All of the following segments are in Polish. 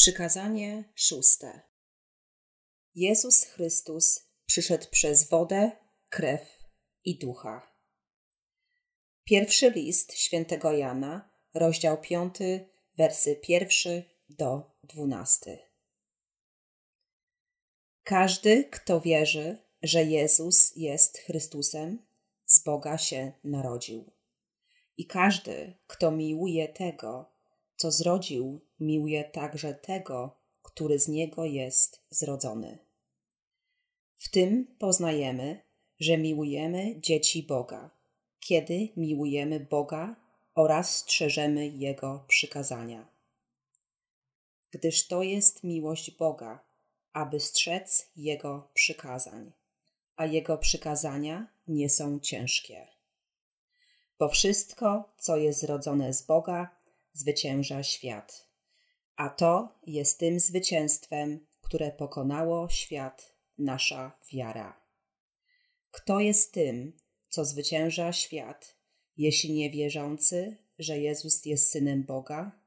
Przykazanie szóste. Jezus Chrystus przyszedł przez wodę, krew i ducha. Pierwszy list świętego Jana, rozdział piąty, wersy pierwszy do dwunasty. Każdy, kto wierzy, że Jezus jest Chrystusem, z Boga się narodził. I każdy, kto miłuje tego, co zrodził, miłuje także tego, który z niego jest zrodzony. W tym poznajemy, że miłujemy dzieci Boga, kiedy miłujemy Boga oraz strzeżemy Jego przykazania. Gdyż to jest miłość Boga, aby strzec Jego przykazań, a Jego przykazania nie są ciężkie. Bo wszystko, co jest zrodzone z Boga, zwycięża świat. A to jest tym zwycięstwem, które pokonało świat, nasza wiara. Kto jest tym, co zwycięża świat, jeśli nie wierzący, że Jezus jest synem Boga?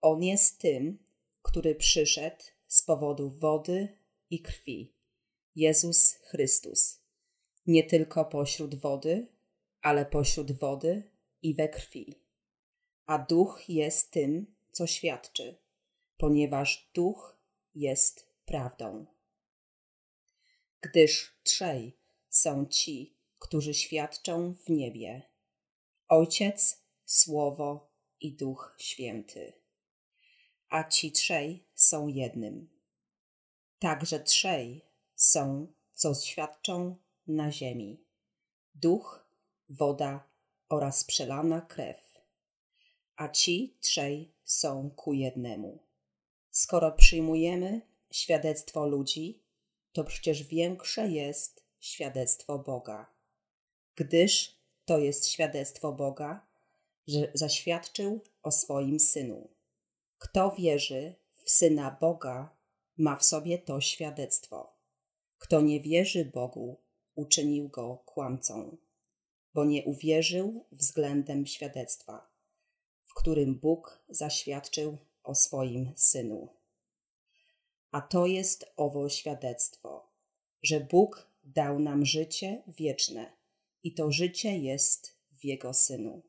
On jest tym, który przyszedł z powodu wody i krwi. Jezus Chrystus. Nie tylko pośród wody, ale pośród wody i we krwi a duch jest tym, co świadczy, ponieważ duch jest prawdą. Gdyż trzej są ci, którzy świadczą w niebie: Ojciec, Słowo i Duch Święty. A ci trzej są jednym. Także trzej są, co świadczą na ziemi: duch, woda oraz przelana krew a ci trzej są ku jednemu. Skoro przyjmujemy świadectwo ludzi, to przecież większe jest świadectwo Boga. Gdyż to jest świadectwo Boga, że zaświadczył o swoim synu. Kto wierzy w syna Boga, ma w sobie to świadectwo. Kto nie wierzy Bogu, uczynił go kłamcą, bo nie uwierzył względem świadectwa którym Bóg zaświadczył o swoim synu. A to jest owo świadectwo, że Bóg dał nam życie wieczne i to życie jest w Jego synu.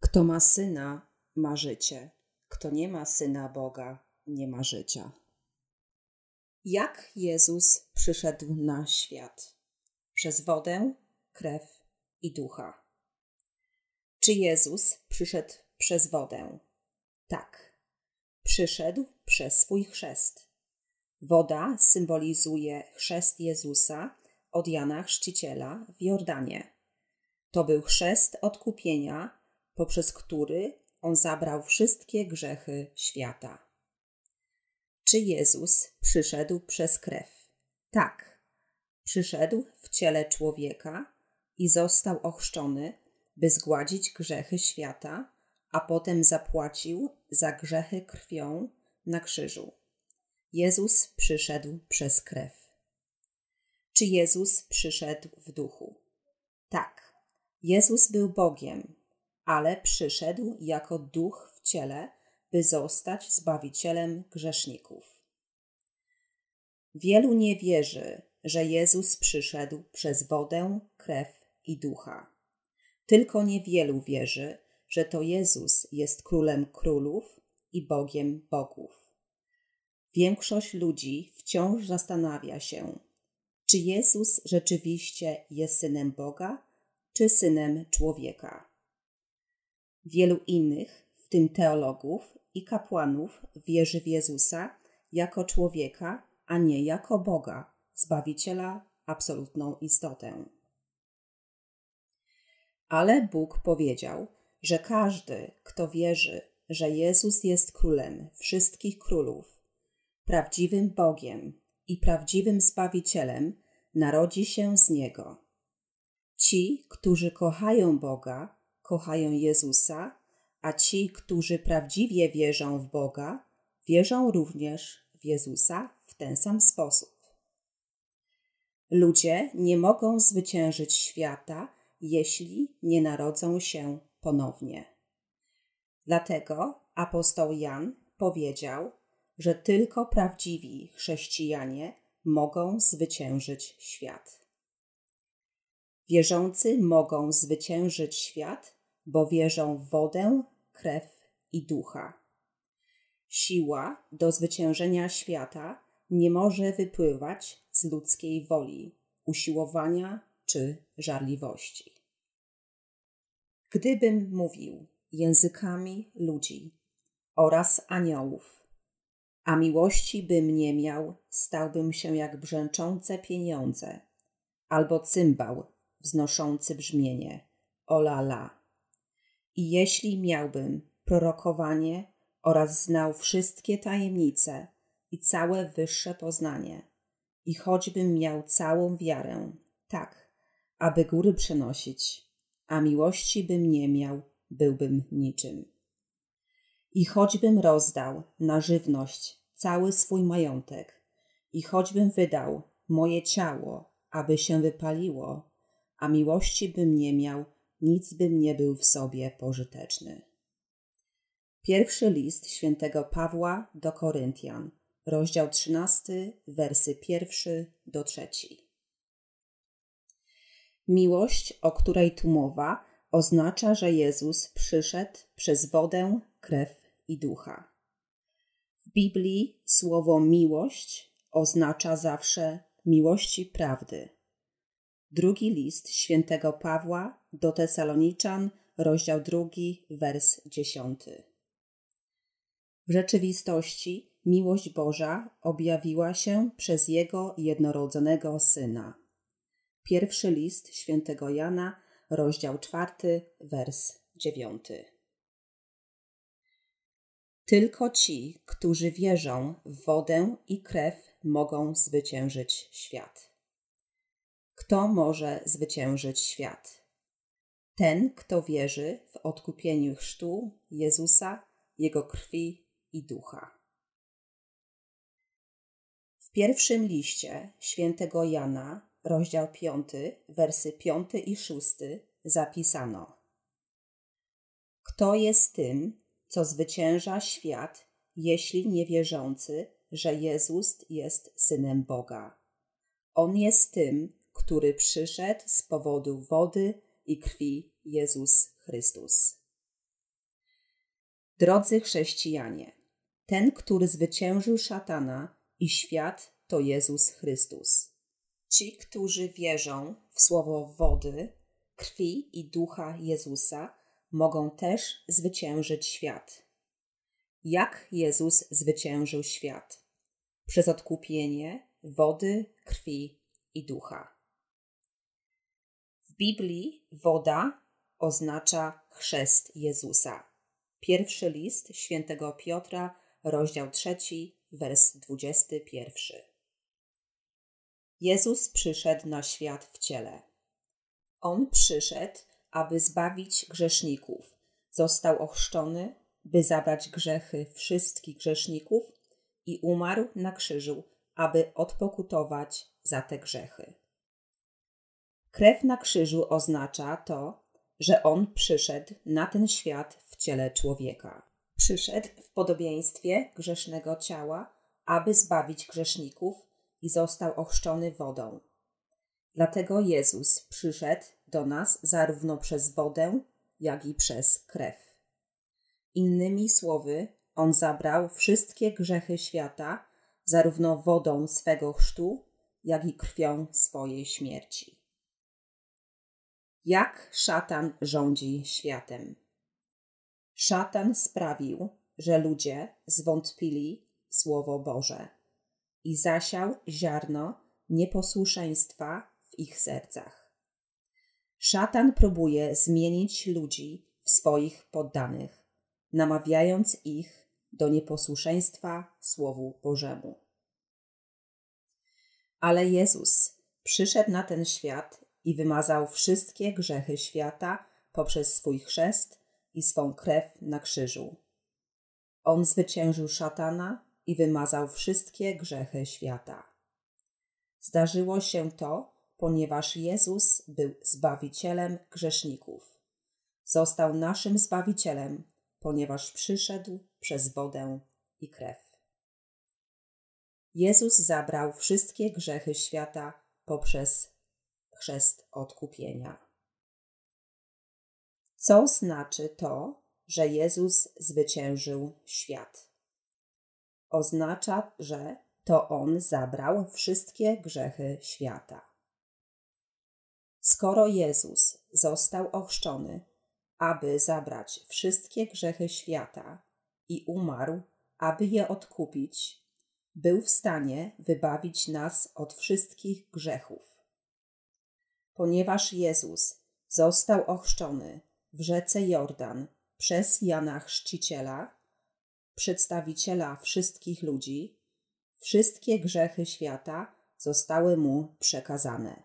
Kto ma syna, ma życie, kto nie ma syna Boga, nie ma życia. Jak Jezus przyszedł na świat? Przez wodę, krew i ducha. Czy Jezus przyszedł przez wodę. Tak, przyszedł przez swój chrzest. Woda symbolizuje chrzest Jezusa od Jana Chrzciciela w Jordanie. To był chrzest odkupienia, poprzez który on zabrał wszystkie grzechy świata. Czy Jezus przyszedł przez krew? Tak, przyszedł w ciele człowieka i został ochrzczony, by zgładzić grzechy świata a potem zapłacił za grzechy krwią na krzyżu. Jezus przyszedł przez krew. Czy Jezus przyszedł w duchu? Tak, Jezus był Bogiem, ale przyszedł jako duch w ciele, by zostać zbawicielem grzeszników. Wielu nie wierzy, że Jezus przyszedł przez wodę, krew i ducha. Tylko niewielu wierzy, że to Jezus jest królem królów i Bogiem bogów. Większość ludzi wciąż zastanawia się, czy Jezus rzeczywiście jest synem Boga, czy synem człowieka. Wielu innych, w tym teologów i kapłanów, wierzy w Jezusa jako człowieka, a nie jako Boga, zbawiciela, absolutną istotę. Ale Bóg powiedział, że każdy, kto wierzy, że Jezus jest królem wszystkich królów, prawdziwym Bogiem i prawdziwym Zbawicielem, narodzi się z Niego. Ci, którzy kochają Boga, kochają Jezusa, a ci, którzy prawdziwie wierzą w Boga, wierzą również w Jezusa w ten sam sposób. Ludzie nie mogą zwyciężyć świata, jeśli nie narodzą się ponownie. Dlatego apostoł Jan powiedział, że tylko prawdziwi chrześcijanie mogą zwyciężyć świat. Wierzący mogą zwyciężyć świat, bo wierzą w wodę, krew i ducha. Siła do zwyciężenia świata nie może wypływać z ludzkiej woli, usiłowania czy żarliwości. Gdybym mówił językami ludzi oraz aniołów, a miłości bym nie miał, stałbym się jak brzęczące pieniądze, albo cymbał wznoszący brzmienie ola la. I jeśli miałbym prorokowanie oraz znał wszystkie tajemnice i całe wyższe poznanie, i choćbym miał całą wiarę, tak, aby góry przenosić, a miłości bym nie miał, byłbym niczym. I choćbym rozdał na żywność cały swój majątek, i choćbym wydał moje ciało, aby się wypaliło, a miłości bym nie miał, nic bym nie był w sobie pożyteczny. Pierwszy list świętego Pawła do Koryntian, rozdział 13, wersy pierwszy do trzeci. Miłość, o której tu mowa, oznacza, że Jezus przyszedł przez wodę, krew i ducha. W Biblii słowo miłość oznacza zawsze miłości prawdy. Drugi list świętego Pawła do Tesaloniczan, rozdział drugi, wers dziesiąty. W rzeczywistości miłość Boża objawiła się przez Jego jednorodzonego Syna. Pierwszy list świętego Jana, rozdział czwarty, wers dziewiąty. Tylko ci, którzy wierzą w wodę i krew, mogą zwyciężyć świat. Kto może zwyciężyć świat? Ten, kto wierzy w odkupieniu chrztu Jezusa, Jego krwi i ducha. W pierwszym liście świętego Jana, rozdział 5, wersy 5 i 6 zapisano: Kto jest tym, co zwycięża świat, jeśli niewierzący, że Jezus jest synem Boga? On jest tym, który przyszedł z powodu wody i krwi Jezus Chrystus. Drodzy chrześcijanie, ten, który zwyciężył szatana i świat, to Jezus Chrystus. Ci, którzy wierzą w słowo wody, krwi i ducha Jezusa, mogą też zwyciężyć świat. Jak Jezus zwyciężył świat? Przez odkupienie wody, krwi i ducha. W Biblii woda oznacza chrzest Jezusa. Pierwszy list świętego Piotra rozdział trzeci, wers dwudziesty pierwszy. Jezus przyszedł na świat w ciele. On przyszedł, aby zbawić grzeszników. Został ochrzczony, by zabrać grzechy wszystkich grzeszników i umarł na krzyżu, aby odpokutować za te grzechy. Krew na krzyżu oznacza to, że On przyszedł na ten świat w ciele człowieka przyszedł w podobieństwie grzesznego ciała, aby zbawić grzeszników i został ochrzczony wodą. Dlatego Jezus przyszedł do nas zarówno przez wodę, jak i przez krew. Innymi słowy, On zabrał wszystkie grzechy świata, zarówno wodą swego chrztu, jak i krwią swojej śmierci. Jak szatan rządzi światem? Szatan sprawił, że ludzie zwątpili w Słowo Boże i zasiał ziarno nieposłuszeństwa w ich sercach. Szatan próbuje zmienić ludzi w swoich poddanych, namawiając ich do nieposłuszeństwa Słowu Bożemu. Ale Jezus przyszedł na ten świat i wymazał wszystkie grzechy świata poprzez swój chrzest i swą krew na krzyżu. On zwyciężył szatana i wymazał wszystkie grzechy świata. Zdarzyło się to, ponieważ Jezus był zbawicielem grzeszników. Został naszym zbawicielem, ponieważ przyszedł przez wodę i krew. Jezus zabrał wszystkie grzechy świata poprzez chrzest odkupienia. Co znaczy to, że Jezus zwyciężył świat? Oznacza, że to On zabrał wszystkie grzechy świata. Skoro Jezus został ochrzczony, aby zabrać wszystkie grzechy świata i umarł, aby je odkupić, był w stanie wybawić nas od wszystkich grzechów. Ponieważ Jezus został ochrzczony w rzece Jordan przez Jana Chrzciciela, przedstawiciela wszystkich ludzi, wszystkie grzechy świata zostały mu przekazane.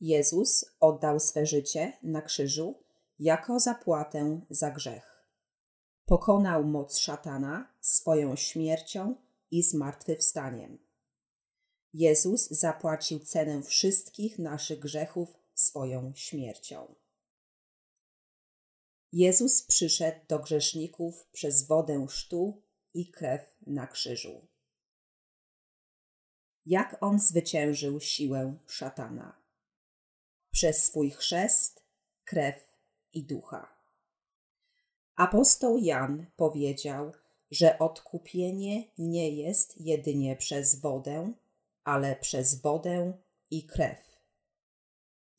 Jezus oddał swe życie na krzyżu jako zapłatę za grzech. Pokonał moc szatana swoją śmiercią i zmartwychwstaniem. Jezus zapłacił cenę wszystkich naszych grzechów swoją śmiercią. Jezus przyszedł do grzeszników przez wodę sztu i krew na krzyżu. Jak on zwyciężył siłę szatana? Przez swój chrzest, krew i ducha. Apostoł Jan powiedział, że odkupienie nie jest jedynie przez wodę, ale przez wodę i krew.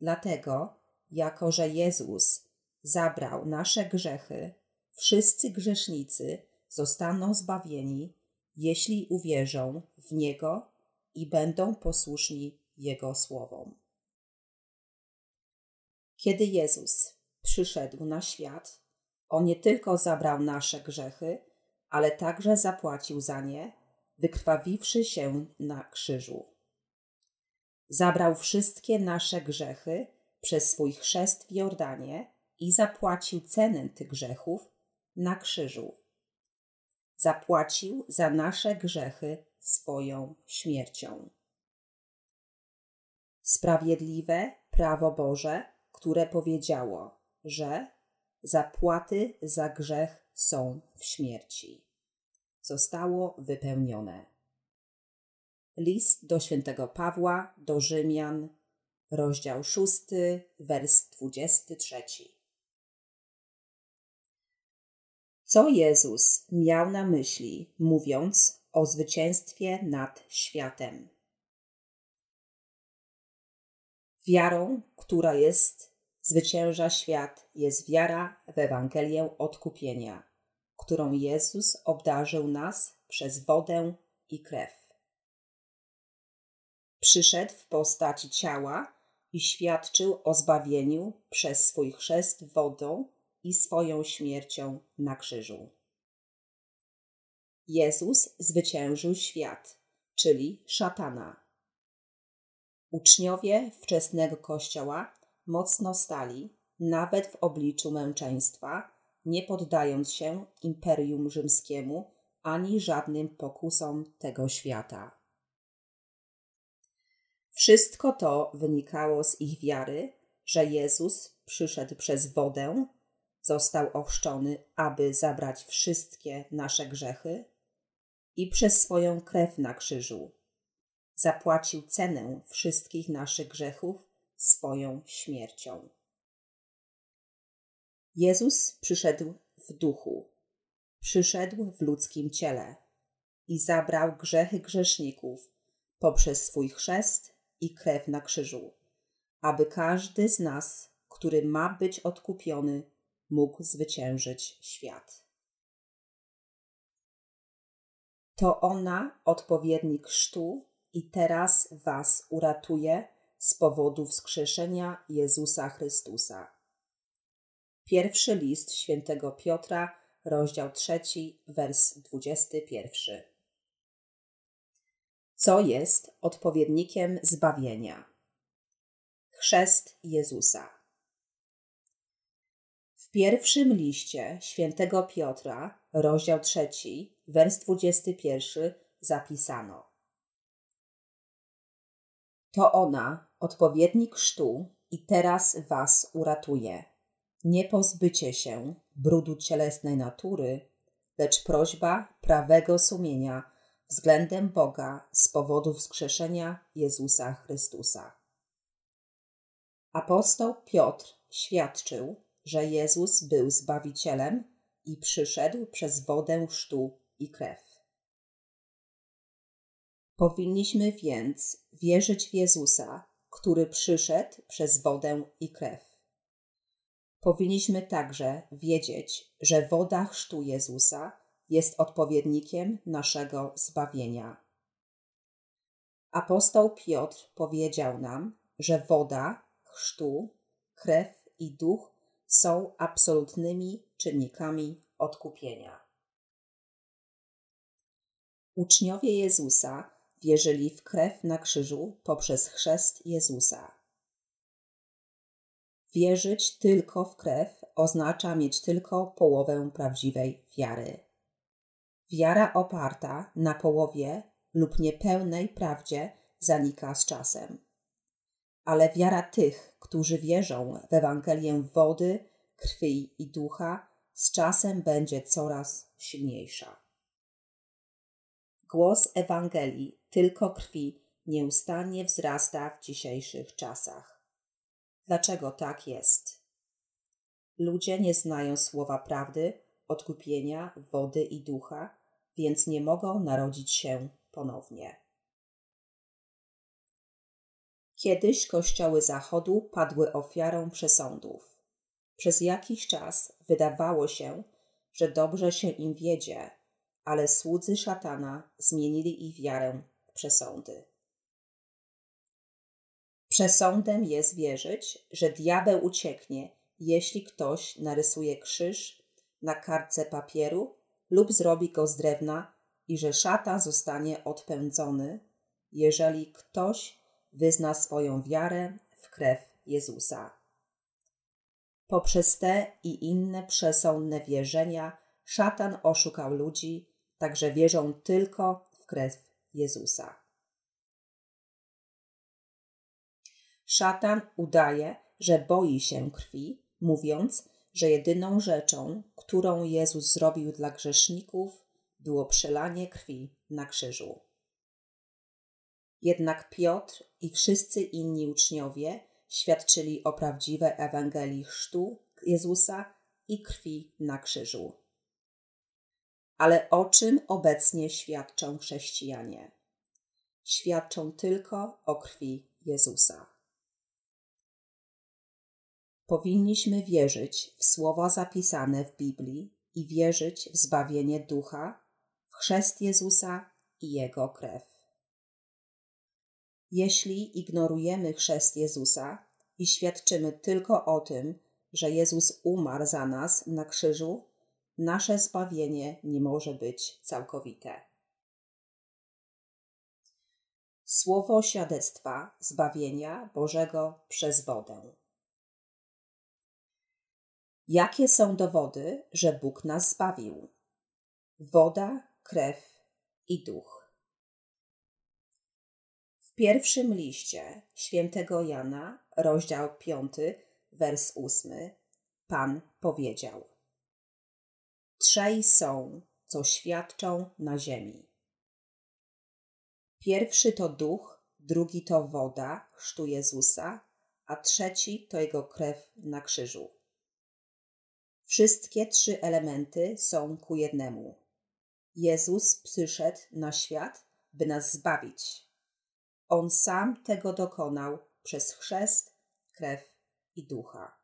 Dlatego, jako że Jezus zabrał nasze grzechy, wszyscy grzesznicy zostaną zbawieni, jeśli uwierzą w Niego i będą posłuszni Jego słowom. Kiedy Jezus przyszedł na świat, On nie tylko zabrał nasze grzechy, ale także zapłacił za nie, wykrwawiwszy się na krzyżu. Zabrał wszystkie nasze grzechy przez swój chrzest w Jordanie i zapłacił cenę tych grzechów na krzyżu. Zapłacił za nasze grzechy swoją śmiercią. Sprawiedliwe prawo Boże, które powiedziało, że zapłaty za grzech są w śmierci, zostało wypełnione. List do świętego Pawła do Rzymian, rozdział 6, wers 23. Co Jezus miał na myśli, mówiąc o zwycięstwie nad światem? Wiarą, która jest, zwycięża świat, jest wiara w Ewangelię odkupienia, którą Jezus obdarzył nas przez wodę i krew. Przyszedł w postaci ciała i świadczył o zbawieniu przez swój chrzest wodą i swoją śmiercią na krzyżu. Jezus zwyciężył świat, czyli szatana. Uczniowie wczesnego Kościoła mocno stali, nawet w obliczu męczeństwa, nie poddając się imperium rzymskiemu ani żadnym pokusom tego świata. Wszystko to wynikało z ich wiary, że Jezus przyszedł przez wodę, został ochrzczony, aby zabrać wszystkie nasze grzechy i przez swoją krew na krzyżu zapłacił cenę wszystkich naszych grzechów swoją śmiercią. Jezus przyszedł w duchu, przyszedł w ludzkim ciele i zabrał grzechy grzeszników poprzez swój chrzest i krew na krzyżu, aby każdy z nas, który ma być odkupiony, mógł zwyciężyć świat. To ona odpowiednik chrztu i teraz Was uratuje z powodu wskrzeszenia Jezusa Chrystusa. Pierwszy list świętego Piotra, rozdział trzeci, wers dwudziesty pierwszy. Co jest odpowiednikiem zbawienia? Chrzest Jezusa. Pierwszym liście świętego Piotra, rozdział trzeci, wers dwudziesty pierwszy zapisano. To ona, odpowiednik chrztu, i teraz was uratuje. Nie pozbycie się brudu cielesnej natury, lecz prośba prawego sumienia względem Boga z powodu wskrzeszenia Jezusa Chrystusa. Apostoł Piotr świadczył, że Jezus był Zbawicielem i przyszedł przez wodę, chrztu i krew. Powinniśmy więc wierzyć w Jezusa, który przyszedł przez wodę i krew. Powinniśmy także wiedzieć, że woda chrztu Jezusa jest odpowiednikiem naszego zbawienia. Apostoł Piotr powiedział nam, że woda, chrztu, krew i duch są absolutnymi czynnikami odkupienia. Uczniowie Jezusa wierzyli w krew na krzyżu poprzez chrzest Jezusa. Wierzyć tylko w krew oznacza mieć tylko połowę prawdziwej wiary. Wiara oparta na połowie lub niepełnej prawdzie zanika z czasem. Ale wiara tych, którzy wierzą w Ewangelię wody, krwi i ducha, z czasem będzie coraz silniejsza. Głos Ewangelii tylko krwi nieustannie wzrasta w dzisiejszych czasach. Dlaczego tak jest? Ludzie nie znają słowa prawdy, odkupienia, wody i ducha, więc nie mogą narodzić się ponownie. Kiedyś kościoły Zachodu padły ofiarą przesądów. Przez jakiś czas wydawało się, że dobrze się im wiedzie, ale słudzy szatana zmienili ich wiarę w przesądy. Przesądem jest wierzyć, że diabeł ucieknie, jeśli ktoś narysuje krzyż na kartce papieru lub zrobi go z drewna i że szatan zostanie odpędzony, jeżeli ktoś wyzna swoją wiarę w krew Jezusa. Poprzez te i inne przesądne wierzenia szatan oszukał ludzi, także wierzą tylko w krew Jezusa. Szatan udaje, że boi się krwi, mówiąc, że jedyną rzeczą, którą Jezus zrobił dla grzeszników, było przelanie krwi na krzyżu. Jednak Piotr i wszyscy inni uczniowie świadczyli o prawdziwej Ewangelii chrztu Jezusa i krwi na krzyżu. Ale o czym obecnie świadczą chrześcijanie? Świadczą tylko o krwi Jezusa. Powinniśmy wierzyć w słowa zapisane w Biblii i wierzyć w zbawienie ducha, w chrzest Jezusa i Jego krew. Jeśli ignorujemy chrzest Jezusa i świadczymy tylko o tym, że Jezus umarł za nas na krzyżu, nasze zbawienie nie może być całkowite. Słowo świadectwa zbawienia Bożego przez wodę. Jakie są dowody, że Bóg nas zbawił? Woda, krew i duch. Pierwszym liście świętego Jana, rozdział 5, wers 8, Pan powiedział: Trzej są, co świadczą na ziemi. Pierwszy to duch, drugi to woda, chrztu Jezusa, a trzeci to jego krew na krzyżu. Wszystkie trzy elementy są ku jednemu. Jezus przyszedł na świat, by nas zbawić. On sam tego dokonał przez chrzest, krew i ducha.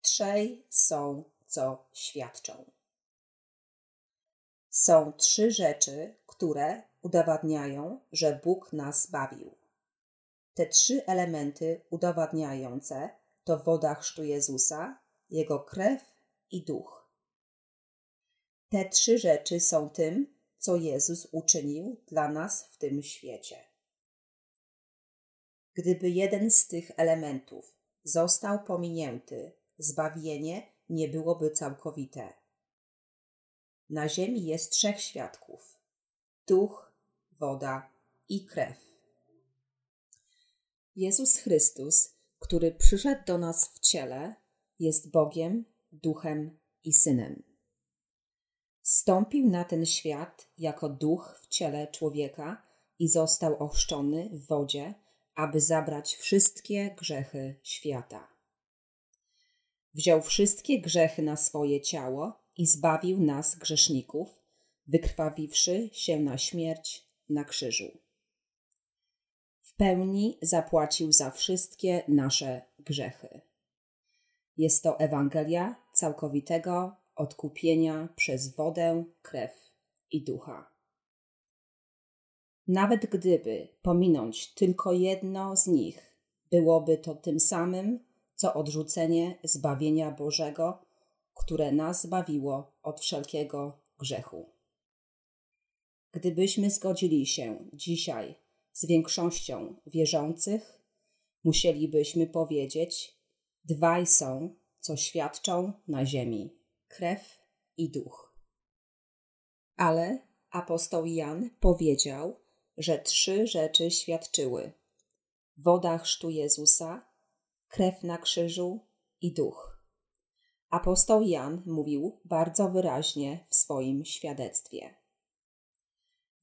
Trzej są, co świadczą. Są trzy rzeczy, które udowadniają, że Bóg nas zbawił. Te trzy elementy udowadniające to woda chrztu Jezusa, Jego krew i duch. Te trzy rzeczy są tym, co Jezus uczynił dla nas w tym świecie. Gdyby jeden z tych elementów został pominięty, zbawienie nie byłoby całkowite. Na ziemi jest trzech świadków: duch, woda i krew. Jezus Chrystus który przyszedł do nas w ciele, jest Bogiem, Duchem i Synem. Stąpił na ten świat jako duch w ciele człowieka i został ochrzczony w wodzie, aby zabrać wszystkie grzechy świata. Wziął wszystkie grzechy na swoje ciało i zbawił nas grzeszników, wykrwawiwszy się na śmierć na krzyżu. W pełni zapłacił za wszystkie nasze grzechy. Jest to Ewangelia całkowitego odkupienia przez wodę, krew i ducha. Nawet gdyby pominąć tylko jedno z nich, byłoby to tym samym, co odrzucenie zbawienia Bożego, które nas zbawiło od wszelkiego grzechu. Gdybyśmy zgodzili się dzisiaj z większością wierzących, musielibyśmy powiedzieć: Dwaj są, co świadczą na ziemi krew i duch. Ale apostoł Jan powiedział, że trzy rzeczy świadczyły: woda chrztu Jezusa, krew na krzyżu i duch. Apostoł Jan mówił bardzo wyraźnie w swoim świadectwie.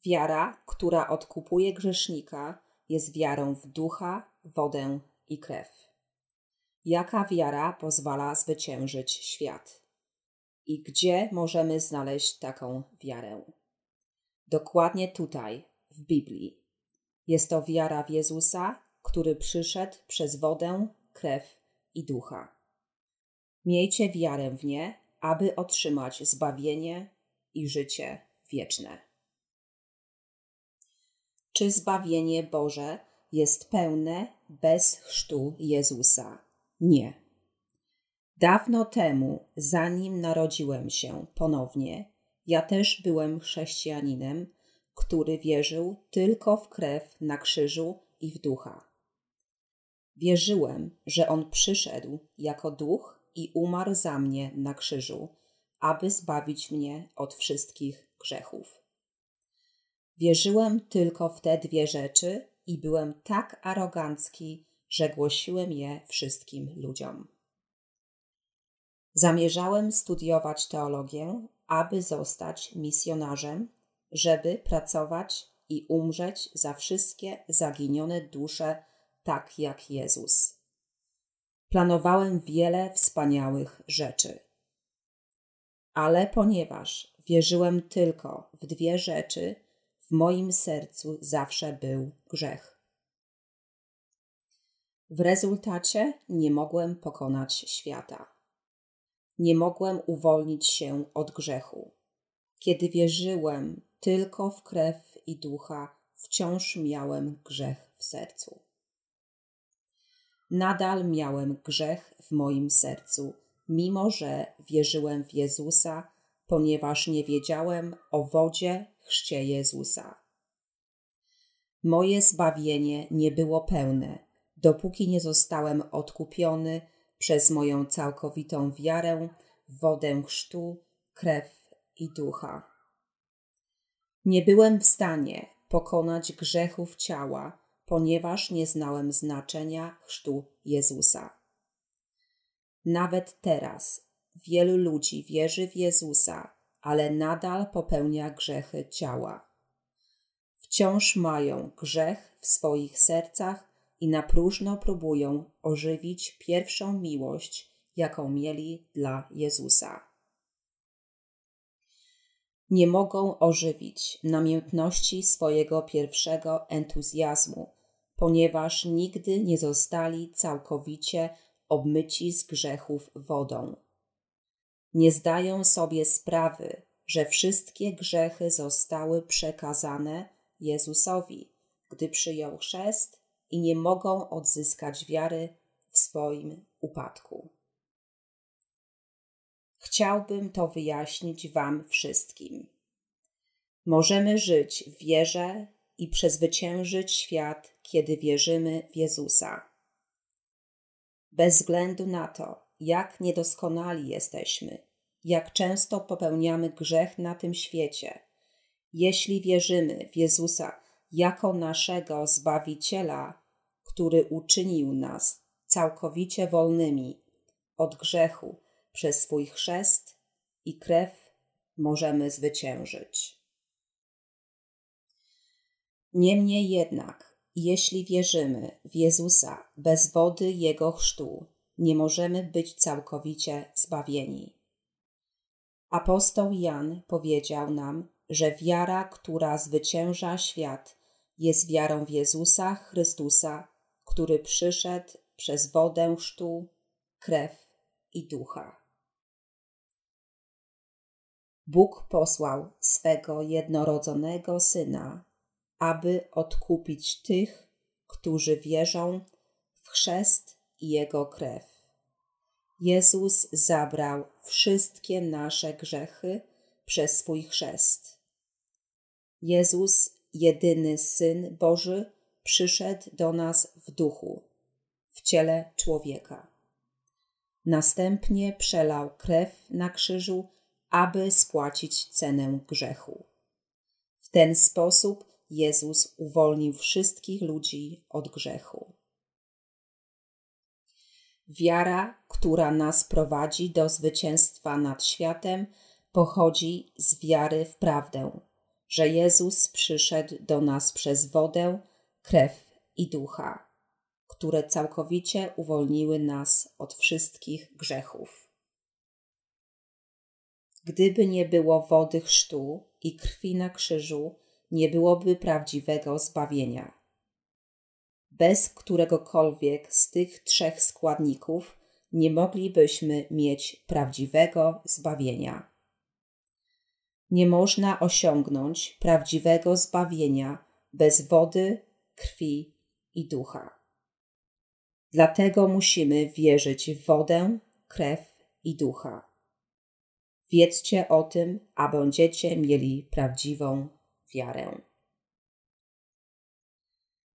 Wiara, która odkupuje grzesznika, jest wiarą w ducha, wodę i krew. Jaka wiara pozwala zwyciężyć świat? I gdzie możemy znaleźć taką wiarę? Dokładnie tutaj, w Biblii. Jest to wiara w Jezusa, który przyszedł przez wodę, krew i ducha. Miejcie wiarę w nie, aby otrzymać zbawienie i życie wieczne. Czy zbawienie Boże jest pełne bez chrztu Jezusa? Nie. Dawno temu, zanim narodziłem się ponownie, ja też byłem chrześcijaninem, który wierzył tylko w krew na krzyżu i w ducha. Wierzyłem, że on przyszedł jako duch i umarł za mnie na krzyżu, aby zbawić mnie od wszystkich grzechów. Wierzyłem tylko w te dwie rzeczy i byłem tak arogancki, że głosiłem je wszystkim ludziom. Zamierzałem studiować teologię, aby zostać misjonarzem, żeby pracować i umrzeć za wszystkie zaginione dusze, tak jak Jezus. Planowałem wiele wspaniałych rzeczy. Ale ponieważ wierzyłem tylko w dwie rzeczy, w moim sercu zawsze był grzech. W rezultacie nie mogłem pokonać świata nie mogłem uwolnić się od grzechu. Kiedy wierzyłem tylko w krew i ducha, wciąż miałem grzech w sercu. Nadal miałem grzech w moim sercu, mimo że wierzyłem w Jezusa, ponieważ nie wiedziałem o wodzie chrzcie Jezusa. Moje zbawienie nie było pełne, dopóki nie zostałem odkupiony przez moją całkowitą wiarę w wodę chrztu, krew i ducha. Nie byłem w stanie pokonać grzechów ciała, ponieważ nie znałem znaczenia chrztu Jezusa. Nawet teraz wielu ludzi wierzy w Jezusa, ale nadal popełnia grzechy ciała. Wciąż mają grzech w swoich sercach i na próżno próbują ożywić pierwszą miłość, jaką mieli dla Jezusa. Nie mogą ożywić namiętności swojego pierwszego entuzjazmu, ponieważ nigdy nie zostali całkowicie obmyci z grzechów wodą. Nie zdają sobie sprawy, że wszystkie grzechy zostały przekazane Jezusowi, gdy przyjął chrzest i nie mogą odzyskać wiary w swoim upadku. Chciałbym to wyjaśnić Wam wszystkim. Możemy żyć w wierze i przezwyciężyć świat, kiedy wierzymy w Jezusa. Bez względu na to, jak niedoskonali jesteśmy, jak często popełniamy grzech na tym świecie, jeśli wierzymy w Jezusa jako naszego Zbawiciela, który uczynił nas całkowicie wolnymi od grzechu przez swój chrzest i krew, możemy zwyciężyć. Niemniej jednak, jeśli wierzymy w Jezusa bez wody Jego chrztu, nie możemy być całkowicie zbawieni. Apostoł Jan powiedział nam, że wiara, która zwycięża świat, jest wiarą w Jezusa Chrystusa, który przyszedł przez wodę chrztu, krew i ducha. Bóg posłał swego jednorodzonego syna, aby odkupić tych, którzy wierzą w chrzest i jego krew. Jezus zabrał wszystkie nasze grzechy przez swój chrzest. Jezus, jedyny Syn Boży, przyszedł do nas w duchu, w ciele człowieka. Następnie przelał krew na krzyżu, aby spłacić cenę grzechu. W ten sposób Jezus uwolnił wszystkich ludzi od grzechu. Wiara, która nas prowadzi do zwycięstwa nad światem, pochodzi z wiary w prawdę, że Jezus przyszedł do nas przez wodę, krew i ducha, które całkowicie uwolniły nas od wszystkich grzechów. Gdyby nie było wody chrztu i krwi na krzyżu, nie byłoby prawdziwego zbawienia. Bez któregokolwiek z tych trzech składników nie moglibyśmy mieć prawdziwego zbawienia. Nie można osiągnąć prawdziwego zbawienia bez wody, krwi i ducha. Dlatego musimy wierzyć w wodę, krew i ducha. Wiedzcie o tym, a będziecie mieli prawdziwą wiarę.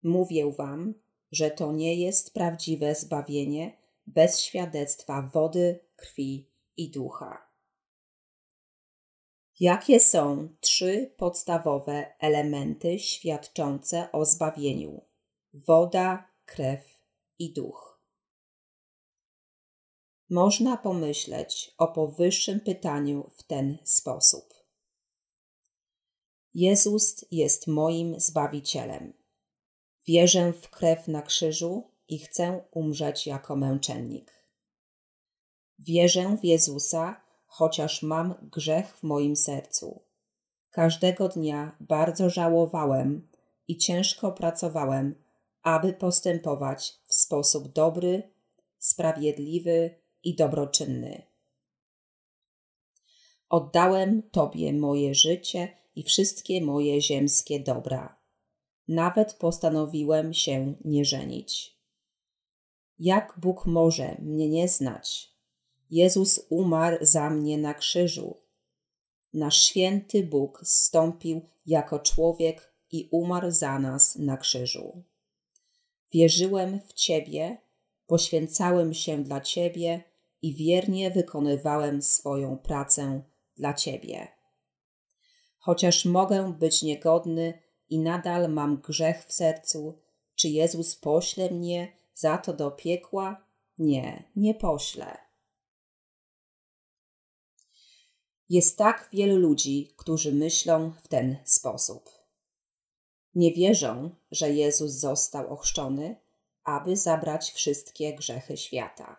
Mówię wam, że to nie jest prawdziwe zbawienie bez świadectwa wody, krwi i ducha. Jakie są trzy podstawowe elementy świadczące o zbawieniu: woda, krew i duch? Można pomyśleć o powyższym pytaniu w ten sposób. Jezus jest moim zbawicielem. Wierzę w krew na krzyżu i chcę umrzeć jako męczennik. Wierzę w Jezusa, chociaż mam grzech w moim sercu. Każdego dnia bardzo żałowałem i ciężko pracowałem, aby postępować w sposób dobry, sprawiedliwy i dobroczynny. Oddałem Tobie moje życie i wszystkie moje ziemskie dobra. Nawet postanowiłem się nie żenić. Jak Bóg może mnie nie znać? Jezus umarł za mnie na krzyżu. Nasz święty Bóg zstąpił jako człowiek i umarł za nas na krzyżu. Wierzyłem w Ciebie, poświęcałem się dla Ciebie i wiernie wykonywałem swoją pracę dla Ciebie. Chociaż mogę być niegodny i nadal mam grzech w sercu, czy Jezus pośle mnie za to do piekła? Nie, nie pośle. Jest tak wielu ludzi, którzy myślą w ten sposób. Nie wierzą, że Jezus został ochrzczony, aby zabrać wszystkie grzechy świata.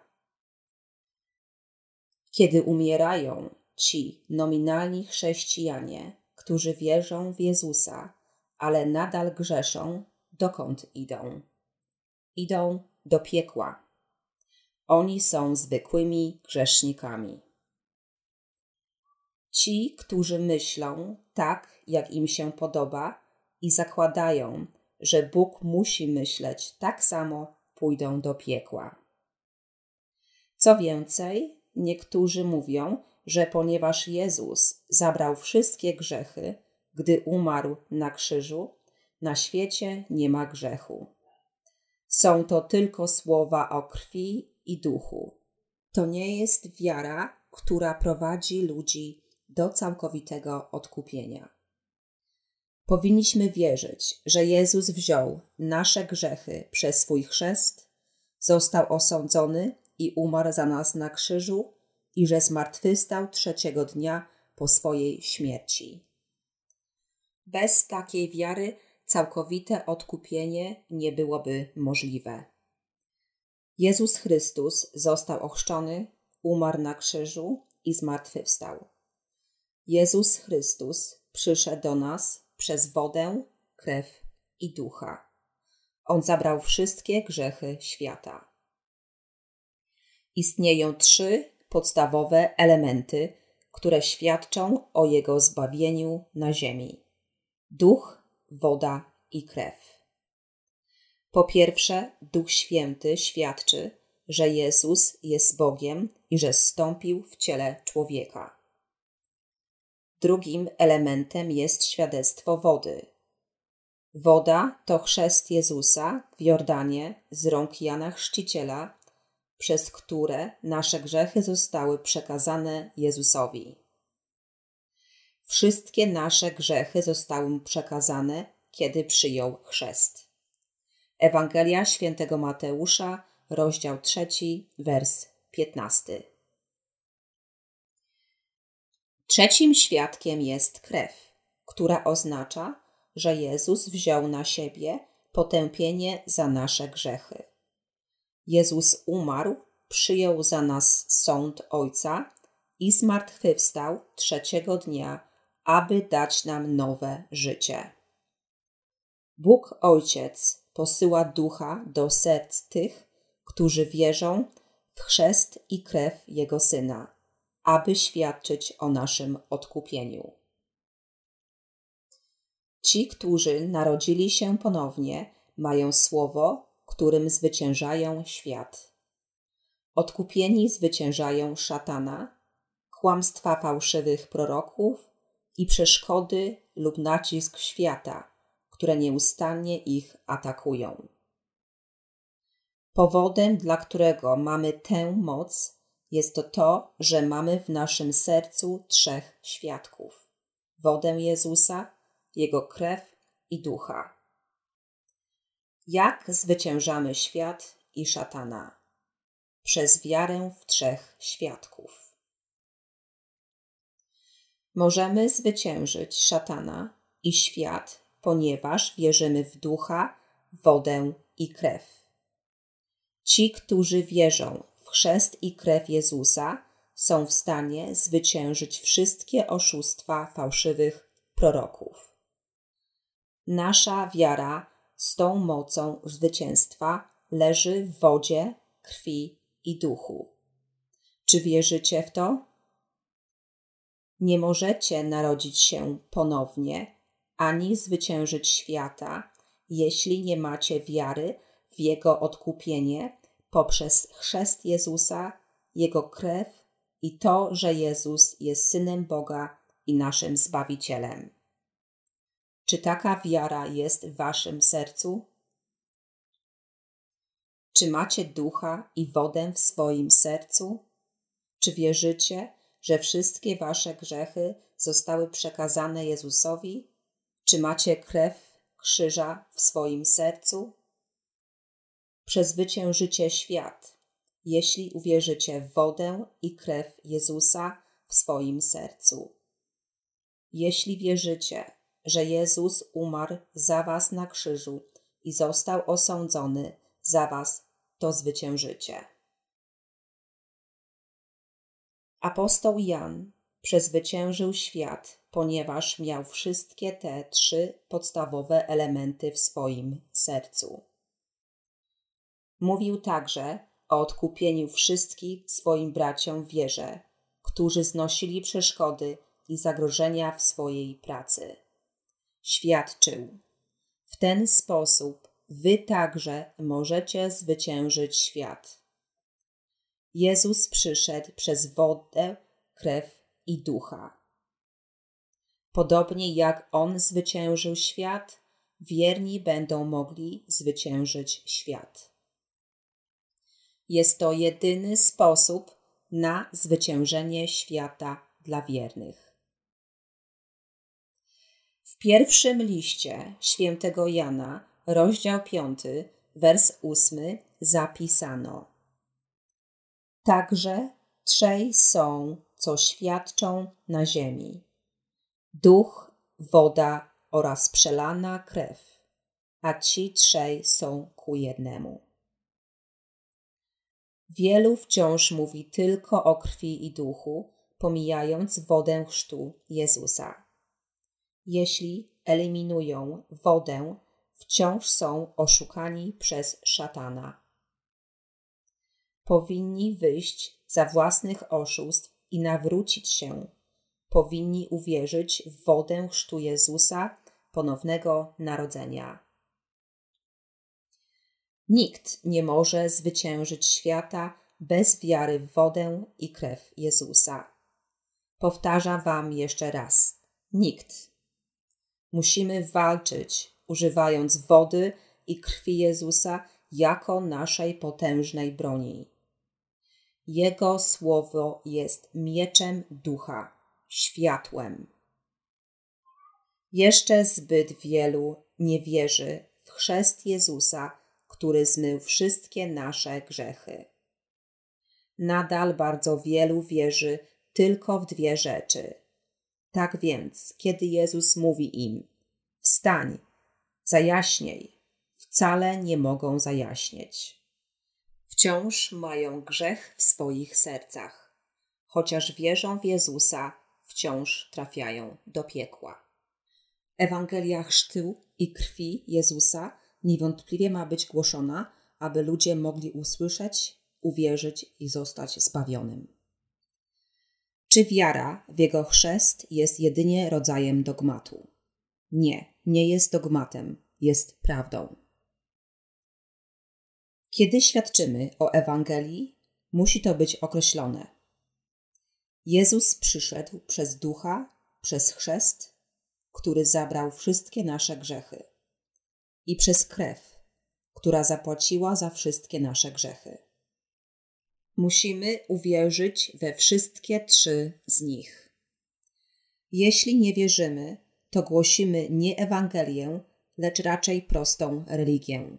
Kiedy umierają ci nominalni chrześcijanie, którzy wierzą w Jezusa, ale nadal grzeszą, dokąd idą? Idą do piekła. Oni są zwykłymi grzesznikami. Ci, którzy myślą tak, jak im się podoba i zakładają, że Bóg musi myśleć tak samo, pójdą do piekła. Co więcej, niektórzy mówią, że ponieważ Jezus zabrał wszystkie grzechy, gdy umarł na krzyżu, na świecie nie ma grzechu. Są to tylko słowa o krwi i duchu. To nie jest wiara, która prowadzi ludzi do całkowitego odkupienia. Powinniśmy wierzyć, że Jezus wziął nasze grzechy przez swój chrzest, został osądzony i umarł za nas na krzyżu i że zmartwychwstał trzeciego dnia po swojej śmierci. Bez takiej wiary całkowite odkupienie nie byłoby możliwe. Jezus Chrystus został ochrzczony, umarł na krzyżu i zmartwychwstał. Jezus Chrystus przyszedł do nas przez wodę, krew i ducha. On zabrał wszystkie grzechy świata. Istnieją trzy podstawowe elementy, które świadczą o Jego zbawieniu na ziemi: duch, woda i krew. Po pierwsze, Duch Święty świadczy, że Jezus jest Bogiem i że stąpił w ciele człowieka. Drugim elementem jest świadectwo wody. Woda to chrzest Jezusa w Jordanie z rąk Jana Chrzciciela, przez które nasze grzechy zostały przekazane Jezusowi. Wszystkie nasze grzechy zostały mu przekazane, kiedy przyjął chrzest. Ewangelia świętego Mateusza, rozdział 3, wers 15. Trzecim świadkiem jest krew, która oznacza, że Jezus wziął na siebie potępienie za nasze grzechy. Jezus umarł, przyjął za nas sąd Ojca i zmartwychwstał trzeciego dnia, aby dać nam nowe życie. Bóg Ojciec posyła ducha do serc tych, którzy wierzą w chrzest i krew Jego Syna, aby świadczyć o naszym odkupieniu. Ci, którzy narodzili się ponownie, mają słowo, którym zwyciężają świat. Odkupieni zwyciężają szatana, kłamstwa fałszywych proroków i przeszkody lub nacisk świata, które nieustannie ich atakują. Powodem, dla którego mamy tę moc, jest to to, że mamy w naszym sercu trzech świadków: wodę Jezusa, jego krew i ducha. Jak zwyciężamy świat i szatana? Przez wiarę w trzech świadków. Możemy zwyciężyć szatana i świat, ponieważ wierzymy w ducha, wodę i krew. Ci, którzy wierzą chrzest i krew Jezusa, są w stanie zwyciężyć wszystkie oszustwa fałszywych proroków. Nasza wiara z tą mocą zwycięstwa leży w wodzie, krwi i duchu. Czy wierzycie w to? Nie możecie narodzić się ponownie ani zwyciężyć świata, jeśli nie macie wiary w Jego odkupienie poprzez chrzest Jezusa, Jego krew i to, że Jezus jest Synem Boga i naszym Zbawicielem. Czy taka wiara jest w Waszym sercu? Czy macie ducha i wodę w swoim sercu? Czy wierzycie, że wszystkie wasze grzechy zostały przekazane Jezusowi? Czy macie krew krzyża w swoim sercu? Przezwyciężycie świat, jeśli uwierzycie w wodę i krew Jezusa w swoim sercu. Jeśli wierzycie, że Jezus umarł za was na krzyżu i został osądzony za was, to zwyciężycie. Apostoł Jan przezwyciężył świat, ponieważ miał wszystkie te trzy podstawowe elementy w swoim sercu. Mówił także o odkupieniu wszystkich swoim braciom w wierze, którzy znosili przeszkody i zagrożenia w swojej pracy. Świadczył: W ten sposób wy także możecie zwyciężyć świat. Jezus przyszedł przez wodę, krew i ducha. Podobnie jak On zwyciężył świat, wierni będą mogli zwyciężyć świat. Jest to jedyny sposób na zwyciężenie świata dla wiernych. W pierwszym liście świętego Jana, rozdział 5, wers 8 zapisano – Także trzej są, co świadczą na ziemi. Duch, woda oraz przelana krew, a ci trzej są ku jednemu. Wielu wciąż mówi tylko o krwi i duchu, pomijając wodę chrztu Jezusa. Jeśli eliminują wodę, wciąż są oszukani przez szatana. Powinni wyjść za własnych oszustw i nawrócić się. Powinni uwierzyć w wodę chrztu Jezusa, ponownego narodzenia. Nikt nie może zwyciężyć świata bez wiary w wodę i krew Jezusa. Powtarzam Wam jeszcze raz: nikt. Musimy walczyć, używając wody i krwi Jezusa jako naszej potężnej broni. Jego słowo jest mieczem ducha, światłem. Jeszcze zbyt wielu nie wierzy w chrzest Jezusa, który zmył wszystkie nasze grzechy. Nadal bardzo wielu wierzy tylko w dwie rzeczy. Tak więc, kiedy Jezus mówi im: Wstań, zajaśniej, wcale nie mogą zajaśnieć. Wciąż mają grzech w swoich sercach, chociaż wierzą w Jezusa, wciąż trafiają do piekła. Ewangelia chrztu i krwi Jezusa niewątpliwie ma być głoszona, aby ludzie mogli usłyszeć, uwierzyć i zostać zbawionym. Czy wiara w jego chrzest jest jedynie rodzajem dogmatu? Nie, nie jest dogmatem, jest prawdą. Kiedy świadczymy o Ewangelii, musi to być określone. Jezus przyszedł przez ducha, przez chrzest, który zabrał wszystkie nasze grzechy, i przez krew, która zapłaciła za wszystkie nasze grzechy. Musimy uwierzyć we wszystkie trzy z nich. Jeśli nie wierzymy, to głosimy nie Ewangelię, lecz raczej prostą religię.